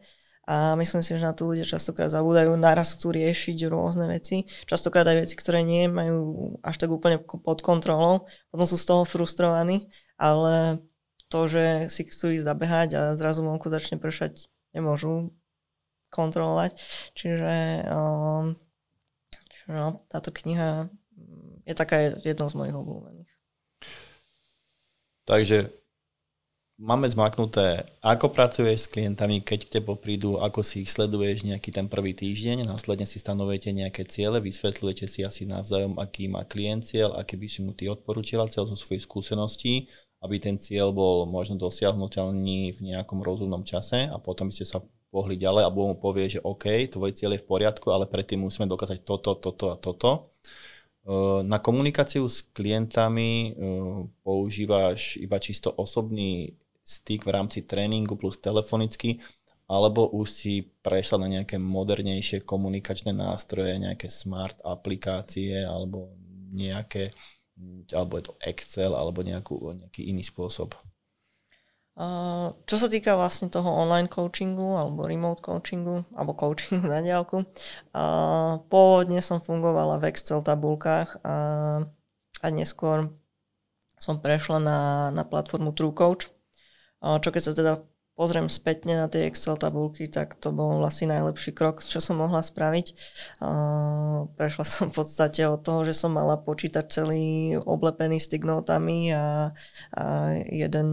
Speaker 2: a myslím si, že na to ľudia častokrát zabúdajú, naraz chcú riešiť rôzne veci, častokrát aj veci, ktoré nie majú až tak úplne pod kontrolou, potom sú z toho frustrovaní, ale to, že si chcú ísť zabehať a zrazu vonku začne pršať, nemôžu kontrolovať. Čiže um, no, táto kniha je taká jednou z mojich obľúbených.
Speaker 1: Takže máme zmaknuté, ako pracuješ s klientami, keď k tebo prídu, ako si ich sleduješ nejaký ten prvý týždeň, následne si stanovujete nejaké ciele, vysvetľujete si asi navzájom, aký má klient cieľ, aké by si mu ty odporúčila cieľ zo svojich skúseností, aby ten cieľ bol možno dosiahnutelný v nejakom rozumnom čase a potom by ste sa pohli ďalej a mu povie, že OK, tvoj cieľ je v poriadku, ale predtým musíme dokázať toto, toto a toto. Na komunikáciu s klientami používaš iba čisto osobný styk v rámci tréningu plus telefonicky, alebo už si prešla na nejaké modernejšie komunikačné nástroje, nejaké smart aplikácie, alebo nejaké, alebo je to Excel, alebo nejakú, nejaký iný spôsob?
Speaker 2: Čo sa týka vlastne toho online coachingu alebo remote coachingu alebo coachingu na diálku, pôvodne som fungovala v Excel tabulkách a, a neskôr som prešla na, na platformu TrueCoach, čo keď sa teda pozriem spätne na tie Excel tabulky, tak to bol vlastne najlepší krok, čo som mohla spraviť. Prešla som v podstate od toho, že som mala počítať celý oblepený stignotami a, a jeden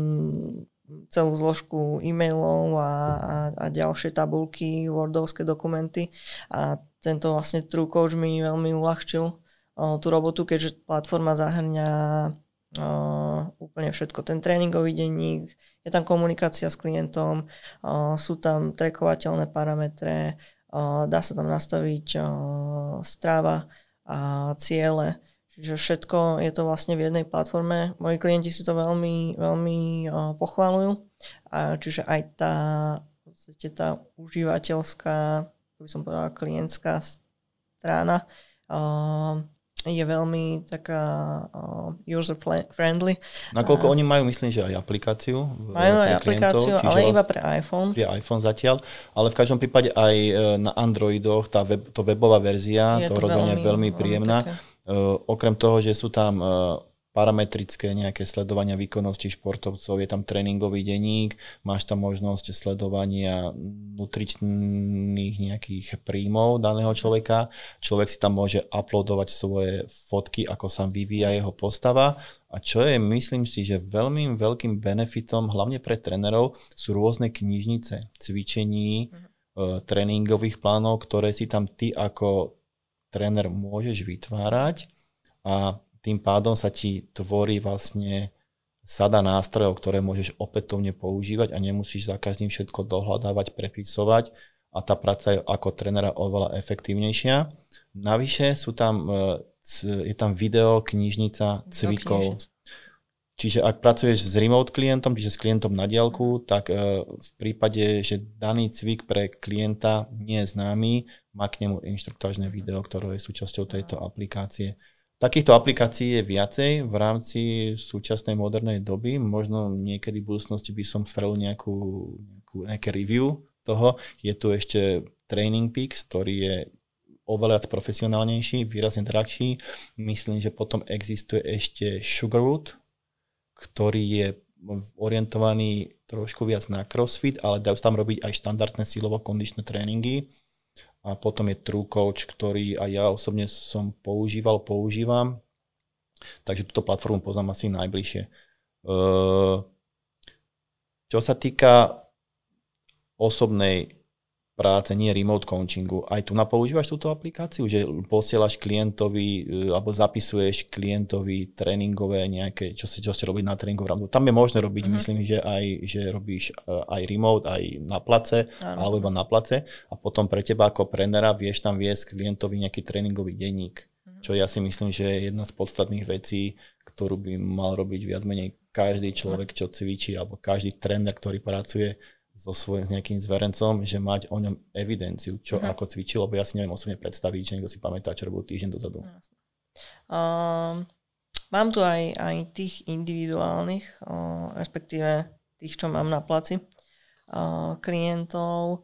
Speaker 2: celú zložku e-mailov a, a, a ďalšie tabulky, wordovské dokumenty a tento vlastne True Coach mi veľmi uľahčil tú robotu, keďže platforma zahrňa úplne všetko. Ten tréningový denník, je tam komunikácia s klientom, sú tam trekovateľné parametre, dá sa tam nastaviť stráva a ciele, Čiže všetko je to vlastne v jednej platforme. Moji klienti si to veľmi, veľmi pochválujú. A čiže aj tá, v tá užívateľská, by som povedala, klientská strana je veľmi taká uh, user-friendly.
Speaker 1: Nakoľko uh, oni majú, myslím, že aj aplikáciu.
Speaker 2: Majú aj aplikáciu, ale iba pre iPhone.
Speaker 1: Pre iPhone zatiaľ, ale v každom prípade aj e, na Androidoch tá web, to webová verzia, je to, to rozhodne veľmi, veľmi príjemná. uh, okrem toho, že sú tam uh, parametrické nejaké sledovania výkonnosti športovcov, je tam tréningový denník, máš tam možnosť sledovania nutričných nejakých príjmov daného človeka, človek si tam môže uploadovať svoje fotky, ako sa vyvíja jeho postava. A čo je, myslím si, že veľmi veľkým benefitom, hlavne pre trénerov, sú rôzne knižnice cvičení, mm-hmm. tréningových plánov, ktoré si tam ty ako tréner môžeš vytvárať. A tým pádom sa ti tvorí vlastne sada nástrojov, ktoré môžeš opätovne používať a nemusíš za každým všetko dohľadávať, prepisovať a tá práca je ako trenera oveľa efektívnejšia. Navyše sú tam, e, je tam video, knižnica cvikov. Čiže ak pracuješ s remote klientom, čiže s klientom na diálku, tak e, v prípade, že daný cvik pre klienta nie je známy, má k nemu inštruktážne video, ktoré je súčasťou tejto aplikácie. Takýchto aplikácií je viacej v rámci súčasnej modernej doby. Možno niekedy v budúcnosti by som spravil nejakú, nejakú nejaké review toho. Je tu ešte Training Peaks, ktorý je oveľa profesionálnejší, výrazne drahší. Myslím, že potom existuje ešte Sugarwood, ktorý je orientovaný trošku viac na crossfit, ale dajú tam robiť aj štandardné silovo-kondičné tréningy a potom je True ktorý aj ja osobne som používal, používam. Takže túto platformu poznám asi najbližšie. Čo sa týka osobnej práce, nie remote coachingu. Aj tu na používaš túto aplikáciu, že posielaš klientovi e, alebo zapisuješ klientovi tréningové nejaké, čo, si, čo ste robiť na tréningov Tam je možné robiť, mm-hmm. myslím, že aj že robíš e, aj remote, aj na place, ano. alebo iba na place a potom pre teba ako prenera vieš tam viesť klientovi nejaký tréningový denník. Mm-hmm. Čo ja si myslím, že je jedna z podstatných vecí, ktorú by mal robiť viac menej každý človek, čo cvičí, alebo každý tréner, ktorý pracuje so svojím nejakým zverencom, že mať o ňom evidenciu, čo uh-huh. ako cvičil, lebo ja si neviem osobne predstaviť, že niekto si pamätá, čo robil týždeň dozadu.
Speaker 2: Um, mám tu aj, aj tých individuálnych, uh, respektíve tých, čo mám na placi, uh, klientov,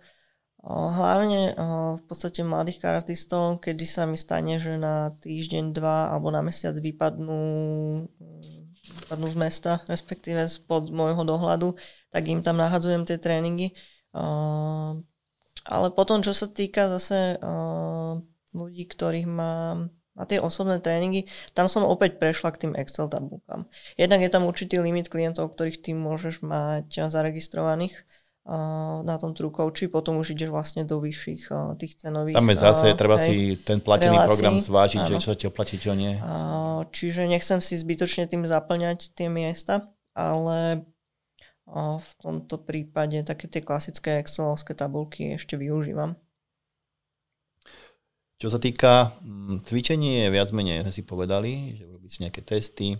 Speaker 2: uh, hlavne uh, v podstate mladých karatistov, kedy sa mi stane, že na týždeň, dva alebo na mesiac vypadnú vypadnú z mesta, respektíve spod môjho dohľadu, tak im tam nahadzujem tie tréningy. Ale potom, čo sa týka zase ľudí, ktorých mám na tie osobné tréningy, tam som opäť prešla k tým Excel tabulkám. Jednak je tam určitý limit klientov, ktorých ty môžeš mať zaregistrovaných na tom Truecoachi, potom už ideš vlastne do vyšších tých cenových.
Speaker 1: Tam je zase, treba hej, si ten platený relácií. program zvážiť, Áno. že čo ti oplatí, čo nie.
Speaker 2: Čiže nechcem si zbytočne tým zaplňať tie miesta, ale v tomto prípade také tie klasické Excelovské tabulky ešte využívam.
Speaker 1: Čo sa týka mm, cvičenie, je viac menej, sme si povedali, že robí si nejaké testy,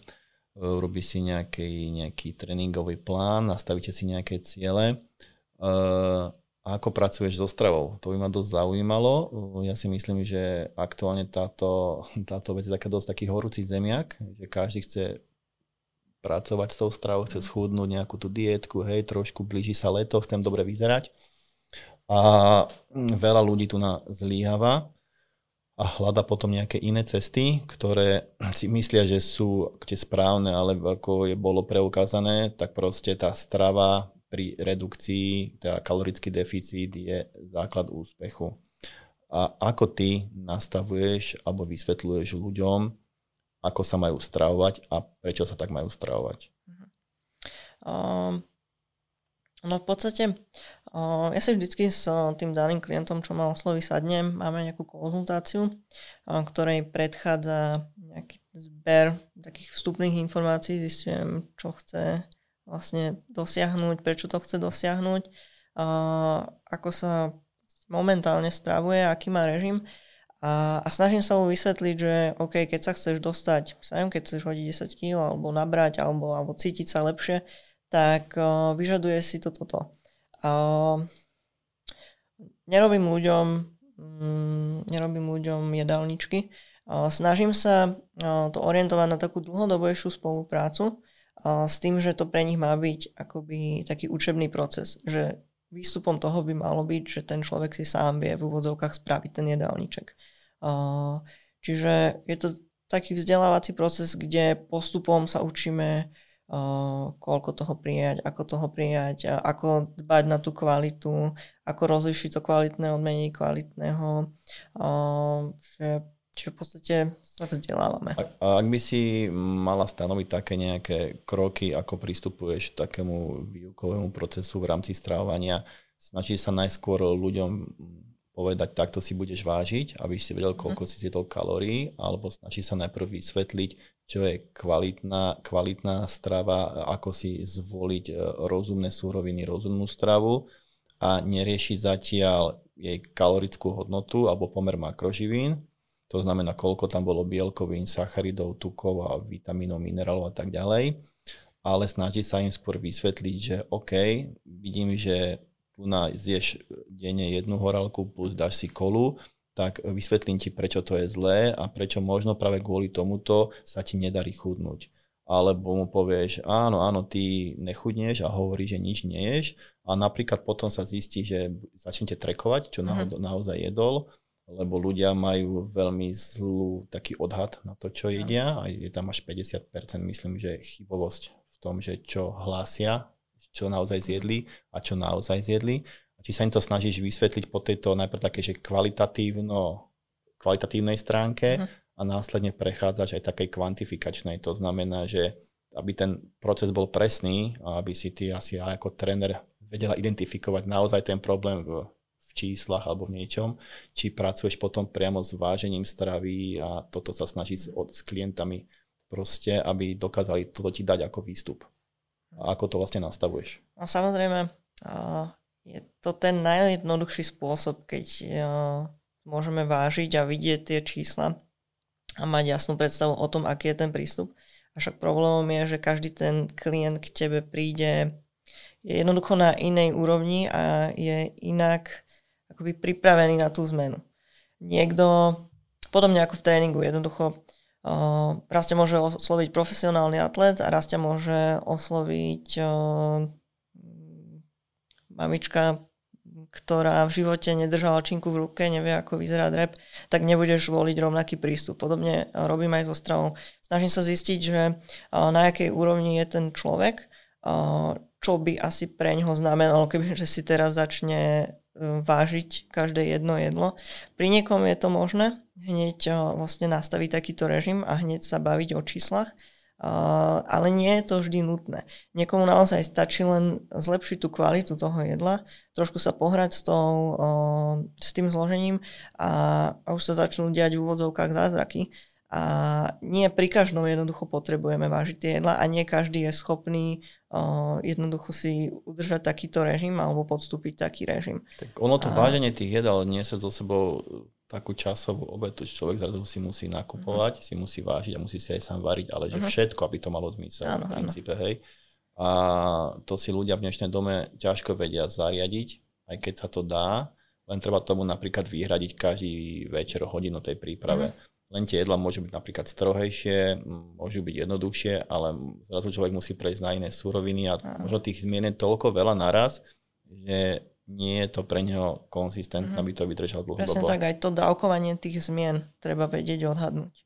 Speaker 1: robí si nejaký, nejaký tréningový plán, nastavíte si nejaké ciele Uh, ako pracuješ so stravou? To by ma dosť zaujímalo. Ja si myslím, že aktuálne táto, táto vec je taká dosť taký horúci zemiak, že každý chce pracovať s tou stravou, chce schudnúť nejakú tú dietku, hej, trošku blíži sa leto, chcem dobre vyzerať. A veľa ľudí tu na zlíhava a hľada potom nejaké iné cesty, ktoré si myslia, že sú správne, ale ako je bolo preukázané, tak proste tá strava pri redukcii, teda kalorický deficit je základ úspechu. A ako ty nastavuješ alebo vysvetľuješ ľuďom, ako sa majú stravovať a prečo sa tak majú stravovať?
Speaker 2: Um, no v podstate uh, ja si vždycky s tým daným klientom, čo ma osloví, sadnem, máme nejakú konzultáciu, uh, ktorej predchádza nejaký zber takých vstupných informácií, zistujem, čo chce vlastne dosiahnuť, prečo to chce dosiahnuť, a ako sa momentálne stravuje, aký má režim. A, a snažím sa mu vysvetliť, že OK, keď sa chceš dostať sem, keď chceš hodiť 10 kg alebo nabrať alebo, alebo cítiť sa lepšie, tak uh, vyžaduje si to toto. Uh, nerobím ľuďom mm, nerobím ľuďom jedálničky. Uh, snažím sa uh, to orientovať na takú dlhodobejšiu spoluprácu, s tým, že to pre nich má byť akoby taký učebný proces, že výstupom toho by malo byť, že ten človek si sám vie v úvodzovkách spraviť ten jedálniček. Čiže je to taký vzdelávací proces, kde postupom sa učíme koľko toho prijať, ako toho prijať, ako dbať na tú kvalitu, ako rozlišiť to kvalitné od menej kvalitného. Že Čiže v podstate sa vzdelávame.
Speaker 1: A, a ak by si mala stanoviť také nejaké kroky, ako pristupuješ k takému výukovému procesu v rámci stravovania, snaží sa najskôr ľuďom povedať, takto si budeš vážiť, aby si vedel, mhm. koľko si zjedol kalórií, alebo snaží sa najprv vysvetliť, čo je kvalitná, kvalitná strava, ako si zvoliť e, rozumné súroviny, rozumnú stravu a neriešiť zatiaľ jej kalorickú hodnotu alebo pomer makroživín, to znamená, koľko tam bolo bielkovín, sacharidov, tukov a vitamínov, minerálov a tak ďalej. Ale snaží sa im skôr vysvetliť, že OK, vidím, že tu na zješ denne jednu horálku plus dáš si kolu, tak vysvetlím ti, prečo to je zlé a prečo možno práve kvôli tomuto sa ti nedarí chudnúť. Alebo mu povieš, áno, áno, ty nechudneš a hovorí, že nič neješ a napríklad potom sa zistí, že začnete trekovať, čo uh-huh. naozaj jedol lebo ľudia majú veľmi zlú taký odhad na to, čo jedia a je tam až 50%, myslím, že chybovosť v tom, že čo hlásia, čo naozaj zjedli a čo naozaj zjedli. A či sa im to snažíš vysvetliť po tejto najprv také, že kvalitatívno, kvalitatívnej stránke uh-huh. a následne prechádzaš aj takej kvantifikačnej. To znamená, že aby ten proces bol presný a aby si ty asi aj ako tréner vedela identifikovať naozaj ten problém v, v číslach alebo v niečom, či pracuješ potom priamo s vážením stravy a toto sa snaží s, s klientami proste, aby dokázali toto ti dať ako výstup. A ako to vlastne nastavuješ?
Speaker 2: No samozrejme, je to ten najjednoduchší spôsob, keď môžeme vážiť a vidieť tie čísla a mať jasnú predstavu o tom, aký je ten prístup. Avšak problémom je, že každý ten klient k tebe príde je jednoducho na inej úrovni a je inak akoby pripravený na tú zmenu. Niekto, podobne ako v tréningu, jednoducho uh, raz ťa môže osloviť profesionálny atlet a raz ťa môže osloviť uh, mamička, ktorá v živote nedržala činku v ruke, nevie, ako vyzerá drep, tak nebudeš voliť rovnaký prístup. Podobne robím aj so stravou. Snažím sa zistiť, že na akej úrovni je ten človek, čo by asi pre ňoho znamenalo, keby že si teraz začne e, vážiť každé jedno jedlo. Pri niekom je to možné hneď vlastne nastaviť takýto režim a hneď sa baviť o číslach. Uh, ale nie je to vždy nutné. Niekomu naozaj stačí len zlepšiť tú kvalitu toho jedla, trošku sa pohrať s, tou, s tým zložením a už sa začnú diať v úvodzovkách zázraky. A nie pri každom jednoducho potrebujeme vážiť tie jedla a nie každý je schopný uh, jednoducho si udržať takýto režim alebo podstúpiť taký režim.
Speaker 1: Tak ono to a... váženie tých jedál nie sa so sebou takú časovú obetu, že človek zrazu si musí nakupovať, uh-huh. si musí vážiť a musí si aj sám variť, ale že uh-huh. všetko, aby to malo zmysel áno, v princípe, áno. hej. A to si ľudia v dnešnej dome ťažko vedia zariadiť, aj keď sa to dá, len treba tomu napríklad vyhradiť každý večer hodinu tej príprave. Uh-huh. Len tie jedla môžu byť napríklad strohejšie, môžu byť jednoduchšie, ale zrazu človek musí prejsť na iné súroviny a uh-huh. možno tých zmien je toľko veľa naraz, že nie je to pre neho konzistentné, mm-hmm. aby to vydržal dlhodobo.
Speaker 2: Presne tak, aj to dávkovanie tých zmien treba vedieť odhadnúť.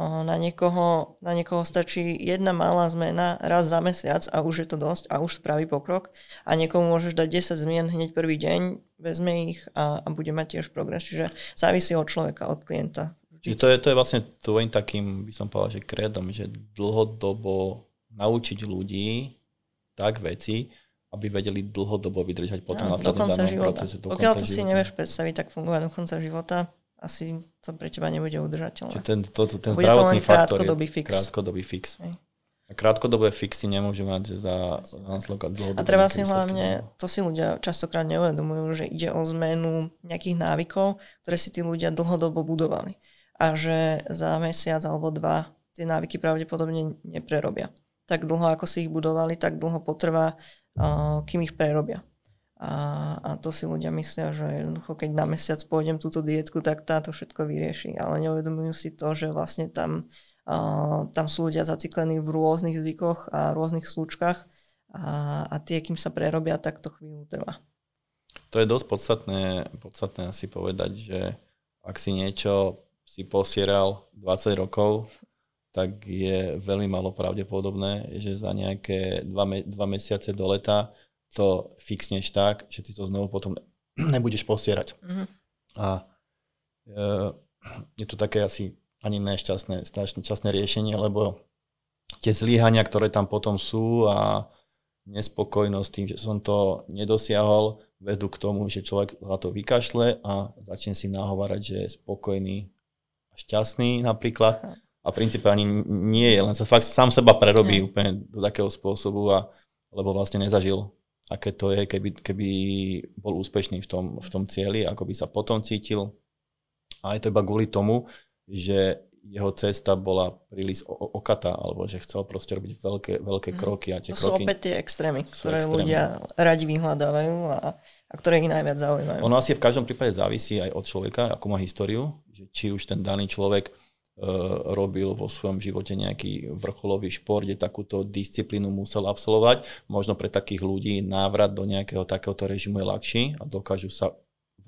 Speaker 2: Na niekoho, na niekoho stačí jedna malá zmena raz za mesiac a už je to dosť a už spraví pokrok. A niekomu môžeš dať 10 zmien hneď prvý deň, vezme ich a, a bude mať tiež progres. Čiže závisí od človeka, od klienta.
Speaker 1: Čiže to je, to je vlastne tvojim takým, by som povedal, že kredom, že dlhodobo naučiť ľudí tak veci, aby vedeli dlhodobo vydržať potom no,
Speaker 2: do konca života. Procesu, do Pokiaľ to života. si nevieš predstaviť, tak fungovať do konca života, asi to pre teba nebude udržateľné.
Speaker 1: Čiže ten, to, to, ten Bude zdravotný to len faktor
Speaker 2: krátkodobý fix.
Speaker 1: Krátkodobý fix. Hej. A krátkodobé fixy nemôžu mať za následok dlhodobé.
Speaker 2: A treba si hlavne, to si ľudia častokrát neuvedomujú, že ide o zmenu nejakých návykov, ktoré si tí ľudia dlhodobo budovali. A že za mesiac alebo dva tie návyky pravdepodobne neprerobia. Tak dlho, ako si ich budovali, tak dlho potrvá kým ich prerobia. A, a to si ľudia myslia, že jednoducho, keď na mesiac pôjdem túto dietku, tak táto všetko vyrieši. Ale neuvedomujú si to, že vlastne tam, uh, tam sú ľudia zaciklení v rôznych zvykoch a rôznych slučkách a, a tie, kým sa prerobia, tak to chvíľu trvá.
Speaker 1: To je dosť podstatné, podstatné asi povedať, že ak si niečo si posieral 20 rokov, tak je veľmi malo pravdepodobné, že za nejaké dva, me, dva mesiace do leta to fixneš tak, že ty to znovu potom nebudeš posierať. Mm-hmm. A e, je to také asi ani nešťastné šťastné riešenie, lebo tie zlíhania, ktoré tam potom sú a nespokojnosť tým, že som to nedosiahol, vedú k tomu, že človek za to vykašle a začne si nahovárať, že je spokojný šťastný napríklad a v princípe ani nie je, len sa fakt sám seba prerobí nie. úplne do takého spôsobu, a, lebo vlastne nezažil, aké to je, keby, keby bol úspešný v tom, v tom cieli, ako by sa potom cítil. A je to iba kvôli tomu, že jeho cesta bola príliš okatá, alebo že chcel proste robiť veľké, veľké mhm. kroky. A tie
Speaker 2: to
Speaker 1: kroky
Speaker 2: sú opäť tie extrémy, ktoré extrémy. ľudia radi vyhľadávajú a, a ktoré ich najviac zaujímajú.
Speaker 1: Ono asi v každom prípade závisí aj od človeka, ako má históriu, že či už ten daný človek Eh, robil vo svojom živote nejaký vrcholový šport, kde takúto disciplínu musel absolvovať. Možno pre takých ľudí návrat do nejakého takéhoto režimu je ľahší a dokážu sa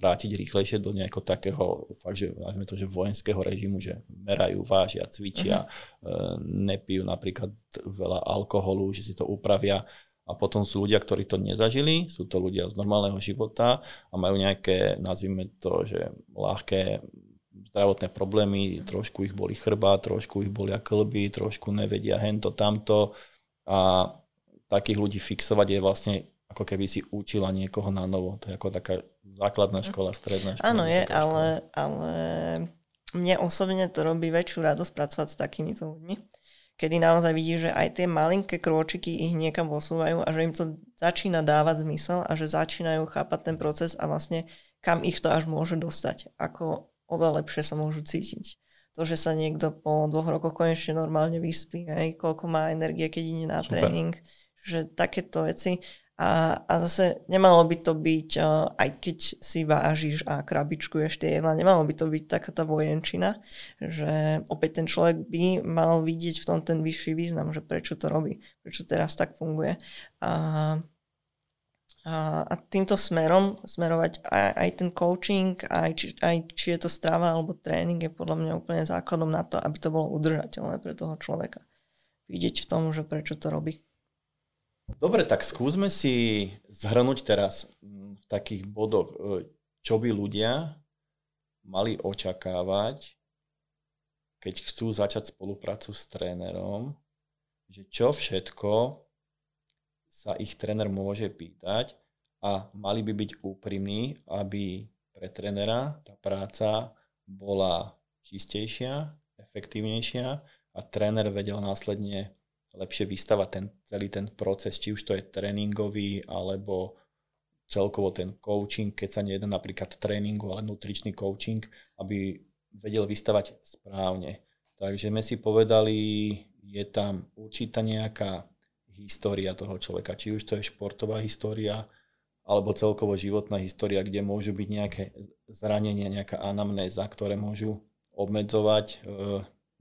Speaker 1: vrátiť rýchlejšie do nejakého takého, fakt, že, to, že vojenského režimu, že merajú, vážia, cvičia, uh-huh. nepijú napríklad veľa alkoholu, že si to upravia. A potom sú ľudia, ktorí to nezažili, sú to ľudia z normálneho života a majú nejaké, nazvime to, že ľahké zdravotné problémy, trošku ich boli chrba, trošku ich boli klby, trošku nevedia hento, tamto a takých ľudí fixovať je vlastne ako keby si učila niekoho na novo. To je ako taká základná škola, stredná škola.
Speaker 2: Áno, je, ale, ale mne osobne to robí väčšiu radosť pracovať s takýmito ľuďmi, kedy naozaj vidí, že aj tie malinké krôčiky ich niekam posúvajú a že im to začína dávať zmysel a že začínajú chápať ten proces a vlastne kam ich to až môže dostať. Ako oveľa lepšie sa môžu cítiť. To, že sa niekto po dvoch rokoch konečne normálne vyspí, aj koľko má energie, keď ide na Super. tréning, že takéto veci a, a zase nemalo by to byť, aj keď si vážiš a krabičkuješ tie jedla, nemalo by to byť taká tá vojenčina, že opäť ten človek by mal vidieť v tom ten vyšší význam, že prečo to robí, prečo teraz tak funguje. A, a, a týmto smerom smerovať aj, aj ten coaching, aj či, aj či je to strava alebo tréning je podľa mňa úplne základom na to, aby to bolo udržateľné pre toho človeka. Vidieť v tom, že prečo to robí.
Speaker 1: Dobre, tak skúsme si zhrnúť teraz mm, v takých bodoch, e, čo by ľudia mali očakávať, keď chcú začať spoluprácu s trénerom, že čo všetko sa ich tréner môže pýtať a mali by byť úprimní, aby pre trénera tá práca bola čistejšia, efektívnejšia a tréner vedel následne lepšie vystavať ten, celý ten proces, či už to je tréningový, alebo celkovo ten coaching, keď sa nejde napríklad tréningu, ale nutričný coaching, aby vedel vystavať správne. Takže sme si povedali, je tam určitá nejaká história toho človeka, či už to je športová história, alebo celkovo životná história, kde môžu byť nejaké zranenia, nejaká anamnéza, ktoré môžu obmedzovať e,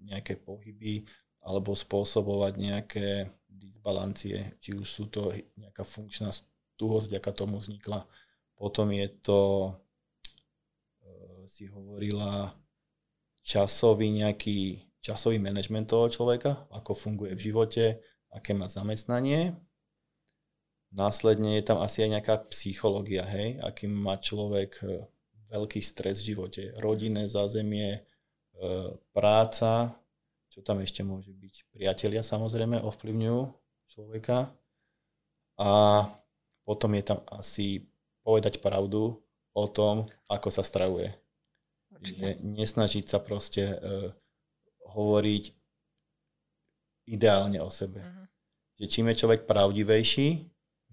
Speaker 1: nejaké pohyby, alebo spôsobovať nejaké disbalancie, či už sú to nejaká funkčná tuhosť, aká tomu vznikla. Potom je to, e, si hovorila, časový nejaký časový manažment toho človeka, ako funguje v živote, aké má zamestnanie. Následne je tam asi aj nejaká psychológia, hej, aký má človek e, veľký stres v živote, rodinné zázemie, e, práca, čo tam ešte môže byť? Priatelia samozrejme ovplyvňujú človeka. A potom je tam asi povedať pravdu o tom, ako sa stravuje. Ne, nesnažiť sa proste uh, hovoriť ideálne o sebe. Uh-huh. Že čím je človek pravdivejší,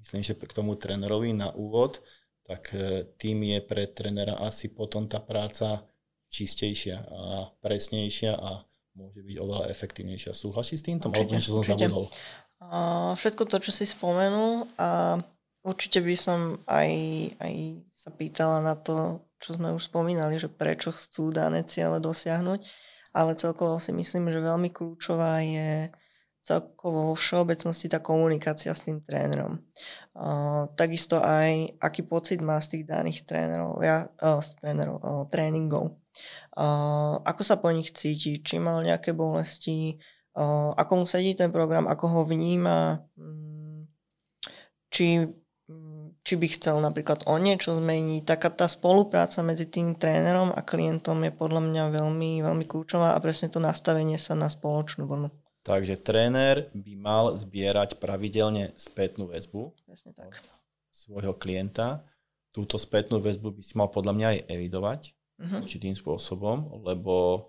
Speaker 1: myslím, že k tomu trénerovi na úvod, tak uh, tým je pre trénera asi potom tá práca čistejšia a presnejšia a môže byť oveľa efektívnejšia. Súhlasí s týmto? Určite, čo som určite. zabudol.
Speaker 2: Uh, všetko to, čo si spomenul a určite by som aj, aj sa pýtala na to, čo sme už spomínali, že prečo chcú dané ciele dosiahnuť, ale celkovo si myslím, že veľmi kľúčová je celkovo vo všeobecnosti tá komunikácia s tým trénerom. Uh, takisto aj, aký pocit má z tých daných trénerov, ja, uh, z trénerov, uh, tréningov. Ako sa po nich cíti, či mal nejaké bolesti, ako mu sedí ten program, ako ho vníma, um, či, um, či by chcel napríklad o niečo zmeniť. Taká tá spolupráca medzi tým trénerom a klientom je podľa mňa veľmi, veľmi kľúčová a presne to nastavenie sa na spoločnú vlnu.
Speaker 1: Takže tréner by mal zbierať pravidelne spätnú väzbu
Speaker 2: Presne tak.
Speaker 1: svojho klienta. Túto spätnú väzbu by si mal podľa mňa aj evidovať uh-huh. určitým spôsobom, lebo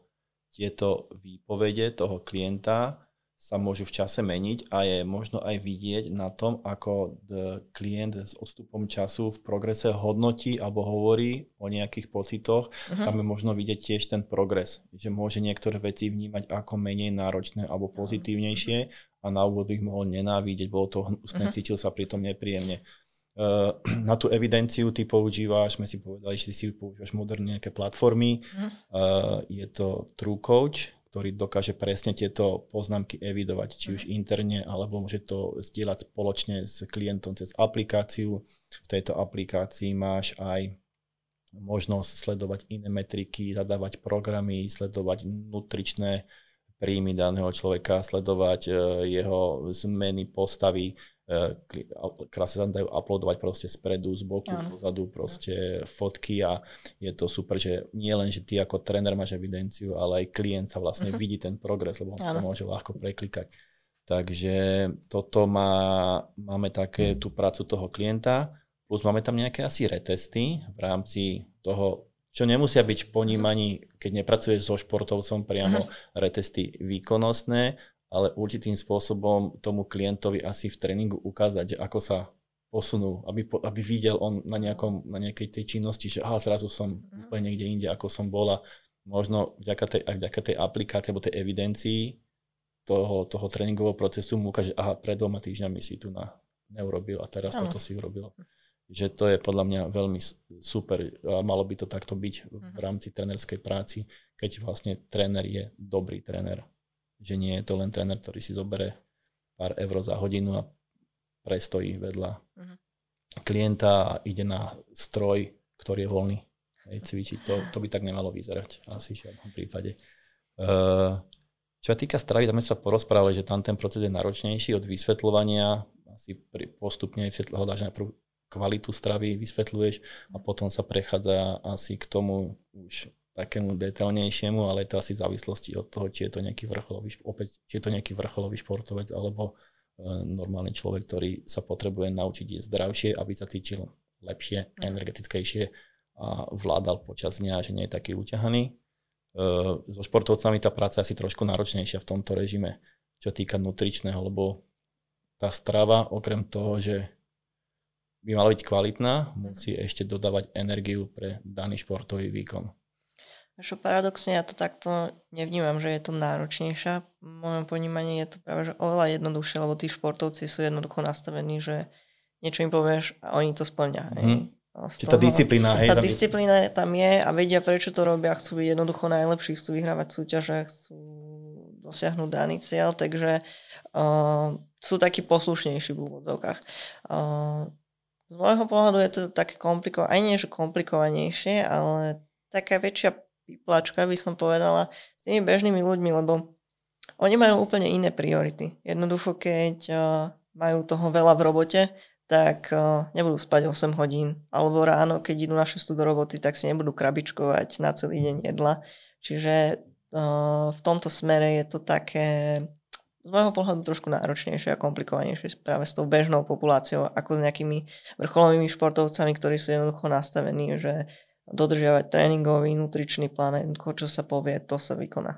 Speaker 1: tieto výpovede toho klienta sa môžu v čase meniť a je možno aj vidieť na tom, ako klient s odstupom času v progrese hodnotí alebo hovorí o nejakých pocitoch. Uh-huh. Tam je možno vidieť tiež ten progres, že môže niektoré veci vnímať ako menej náročné alebo pozitívnejšie a na úvod ich mohol nenávidieť, bolo to hnusné, uh-huh. cítil sa pritom nepríjemne. Uh, na tú evidenciu ty používáš, sme si povedali, že si používaš moderne nejaké platformy. Uh, je to True Coach, ktorý dokáže presne tieto poznámky evidovať, či už mhm. interne, alebo môže to zdieľať spoločne s klientom cez aplikáciu. V tejto aplikácii máš aj možnosť sledovať iné metriky, zadávať programy, sledovať nutričné príjmy daného človeka, sledovať e, jeho zmeny postavy, krásne sa dajú uploadovať proste spredu, z boku, ja. pozadu proste fotky a je to super, že nie len, že ty ako tréner máš evidenciu, ale aj klient sa vlastne uh-huh. vidí ten progres, lebo on to môže ľahko preklikať. Takže toto má, máme také tú prácu toho klienta, plus máme tam nejaké asi retesty v rámci toho, čo nemusia byť v ponímaní, keď nepracuješ so športovcom priamo uh-huh. retesty výkonnostné, ale určitým spôsobom tomu klientovi asi v tréningu ukázať, že ako sa posunul, aby, aby videl on na, nejakom, na nejakej tej činnosti, že aha, zrazu som uh-huh. úplne niekde inde, ako som bola. Možno vďaka tej, aj vďaka tej aplikácii alebo tej evidencii toho, toho tréningového procesu mu ukáže, aha, pred dvoma týždňami si tu na, neurobil a teraz ano. toto si urobil. Že to je podľa mňa veľmi super a malo by to takto byť v mhm. rámci trénerskej práci, keď vlastne tréner je dobrý tréner. Že nie je to len tréner, ktorý si zobere pár eur za hodinu a prestojí vedľa uh-huh. klienta a ide na stroj, ktorý je voľný. Hej, cvičiť. To, to by tak nemalo vyzerať asi v žiadnom prípade. Uh, čo sa týka stravy, tam sme sa porozprávali, že tam ten proces je náročnejší od vysvetľovania, asi postupne hľadáš najprv kvalitu stravy, vysvetľuješ a potom sa prechádza asi k tomu už takému detailnejšiemu, ale je to asi v závislosti od toho, či je to nejaký vrcholový, opäť, či je to nejaký vrcholový športovec alebo e, normálny človek, ktorý sa potrebuje naučiť jesť zdravšie, aby sa cítil lepšie, mhm. energetickejšie a vládal počas dňa, že nie je taký uťahaný. Eh, so športovcami tá práca je asi trošku náročnejšia v tomto režime, čo týka nutričného, lebo tá strava, okrem toho, že by mala byť kvalitná, musí ešte dodávať energiu pre daný športový výkon.
Speaker 2: Čo paradoxne ja to takto nevnímam, že je to náročnejšia. V mojom ponímaní je to práve že oveľa jednoduchšie, lebo tí športovci sú jednoducho nastavení, že niečo im povieš a oni to splňa. Mm.
Speaker 1: Čiže tá disciplína,
Speaker 2: hej, tá disciplína tam je a vedia, prečo to robia, chcú byť jednoducho najlepší, chcú vyhrávať súťaže, chcú dosiahnuť daný cieľ, takže uh, sú takí poslušnejší v úvodzovkách. Uh, z môjho pohľadu je to také komplikované, aj nie, že komplikovanejšie, ale taká väčšia píplačka by som povedala s tými bežnými ľuďmi, lebo oni majú úplne iné priority. Jednoducho, keď uh, majú toho veľa v robote, tak uh, nebudú spať 8 hodín. Alebo ráno, keď idú na 6 do roboty, tak si nebudú krabičkovať na celý deň jedla. Čiže uh, v tomto smere je to také z môjho pohľadu trošku náročnejšie a komplikovanejšie práve s tou bežnou populáciou ako s nejakými vrcholovými športovcami, ktorí sú jednoducho nastavení, že dodržiavať tréningový, nutričný plán, čo sa povie, to sa vykoná.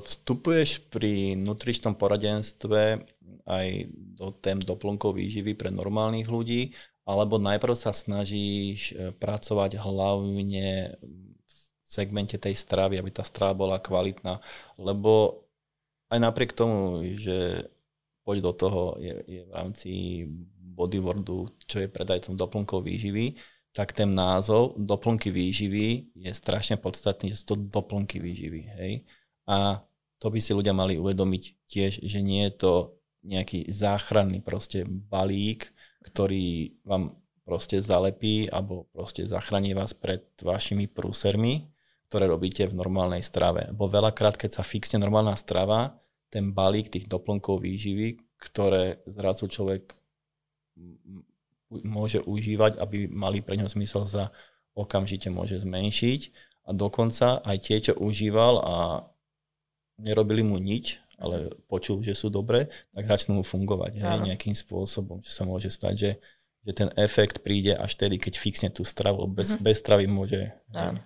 Speaker 1: Vstupuješ pri nutričnom poradenstve aj do tém doplnkov výživy pre normálnych ľudí, alebo najprv sa snažíš e, pracovať hlavne v segmente tej stravy, aby tá strava bola kvalitná, lebo aj napriek tomu, že poď do toho je, je v rámci bodywordu, čo je predajcom doplnkov výživy, tak ten názov doplnky výživy je strašne podstatný, že sú to doplnky výživy. Hej? A to by si ľudia mali uvedomiť tiež, že nie je to nejaký záchranný proste balík, ktorý vám proste zalepí alebo proste zachráni vás pred vašimi prúsermi, ktoré robíte v normálnej strave. Bo veľakrát, keď sa fixne normálna strava, ten balík tých doplnkov výživy, ktoré zrazu človek môže užívať, aby mali pre ňo zmysel za okamžite môže zmenšiť a dokonca aj tie, čo užíval a nerobili mu nič, ale počul, že sú dobré, tak začnú mu fungovať hej, nejakým spôsobom, čo sa môže stať, že, že ten efekt príde až tedy, keď fixne tú stravu. Bez, mm-hmm. bez stravy môže, hej,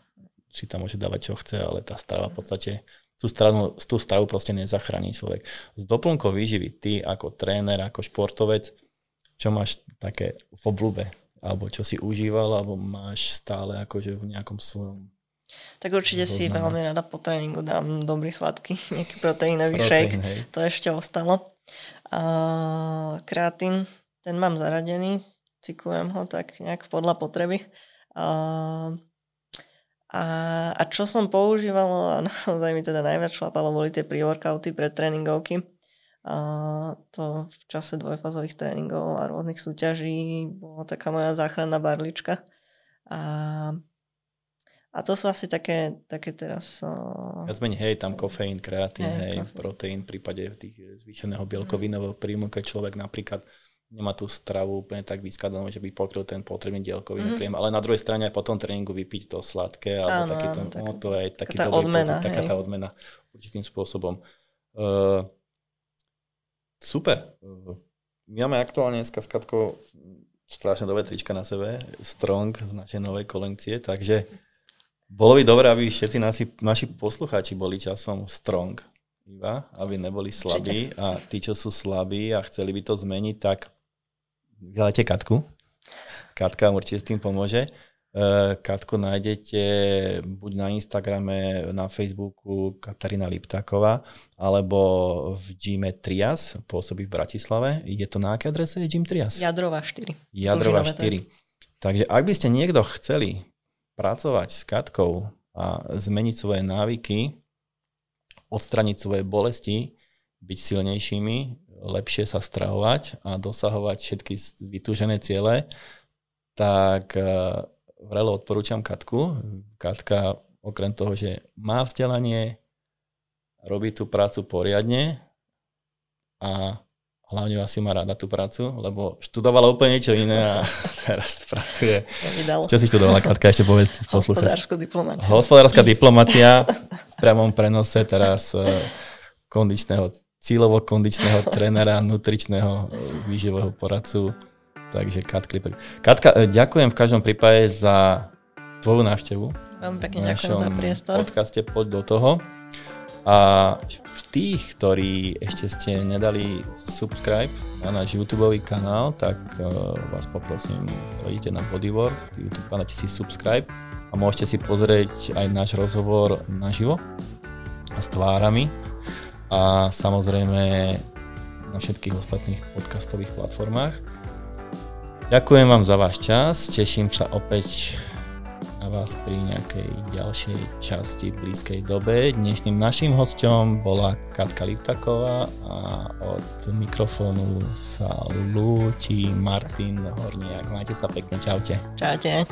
Speaker 1: si tam môže dávať, čo chce, ale tá strava v podstate tú stravu, tú stravu proste nezachráni človek. Z doplnkov výživy, ty ako tréner, ako športovec, čo máš také v oblúbe? Alebo čo si užíval, alebo máš stále akože v nejakom svojom
Speaker 2: tak určite si veľmi rada po tréningu dám dobrý sladký, nejaký proteínový shake. Hej. To ešte ostalo. A kreatín, ten mám zaradený, cikujem ho tak nejak podľa potreby. A, a, a čo som používala a naozaj mi teda najviac šlapalo, boli tie pre-workouty pre tréningovky. A to v čase dvojfázových tréningov a rôznych súťaží bola taká moja záchranná barlička. A a to sú asi také, také teraz... Uh...
Speaker 1: Viac menej, hej, tam kofeín, kreatín, hej, hej kofeín. proteín v prípade tých zvýšeného bielkovinového príjmu, keď človek napríklad nemá tú stravu úplne tak vyskladanú, že by pokryl ten potrebný dielkový mm. príjem, ale na druhej strane aj po tom tréningu vypiť to sladké, alebo áno, taký áno, tak, no, to je taký dobrý odmena, pocit, taká tá odmena určitým spôsobom. Uh, Super. My máme aktuálne s Katkou strašne dobré trička na sebe, Strong z našej novej kolekcie, takže bolo by dobré, aby všetci naši, naši poslucháči boli časom Strong, iba, aby neboli slabí a tí, čo sú slabí a chceli by to zmeniť, tak vyhľadajte Katku. Katka určite s tým pomôže. Eh, Katku nájdete buď na Instagrame, na Facebooku Katarína Liptáková, alebo v gyme Trias, pôsobí v Bratislave. Je to na aké adrese je gym Trias?
Speaker 2: Jadrová 4.
Speaker 1: Jadrová 4. Takže ak by ste niekto chceli pracovať s Katkou a zmeniť svoje návyky, odstraniť svoje bolesti, byť silnejšími, lepšie sa stravovať a dosahovať všetky vytúžené ciele, tak eh, vrelo odporúčam Katku. Katka okrem toho, že má vzdelanie, robí tú prácu poriadne a hlavne asi má rada tú prácu, lebo študovala úplne niečo iné a teraz pracuje. Čo si študovala, Katka, ešte povedz
Speaker 2: poslúchať. Hospodárskú diplomáciu.
Speaker 1: Hospodárska diplomácia v priamom prenose teraz eh, kondičného, cílovo kondičného trénera, nutričného eh, výživového poradcu Takže Kat Klipek. Katka, e, ďakujem v každom prípade za tvoju návštevu.
Speaker 2: Veľmi pekne ďakujem za priestor.
Speaker 1: V podcaste Poď do toho. A v tých, ktorí ešte ste nedali subscribe na náš YouTube kanál, tak uh, vás poprosím, pôjdete na Bodywork, YouTube kanál si subscribe a môžete si pozrieť aj náš rozhovor naživo s tvárami a samozrejme na všetkých ostatných podcastových platformách. Ďakujem vám za váš čas, teším sa opäť na vás pri nejakej ďalšej časti v blízkej dobe. Dnešným našim hostom bola Katka Liptaková a od mikrofónu sa lúči Martin Horniak. Majte sa pekne, čaute.
Speaker 2: Čaute.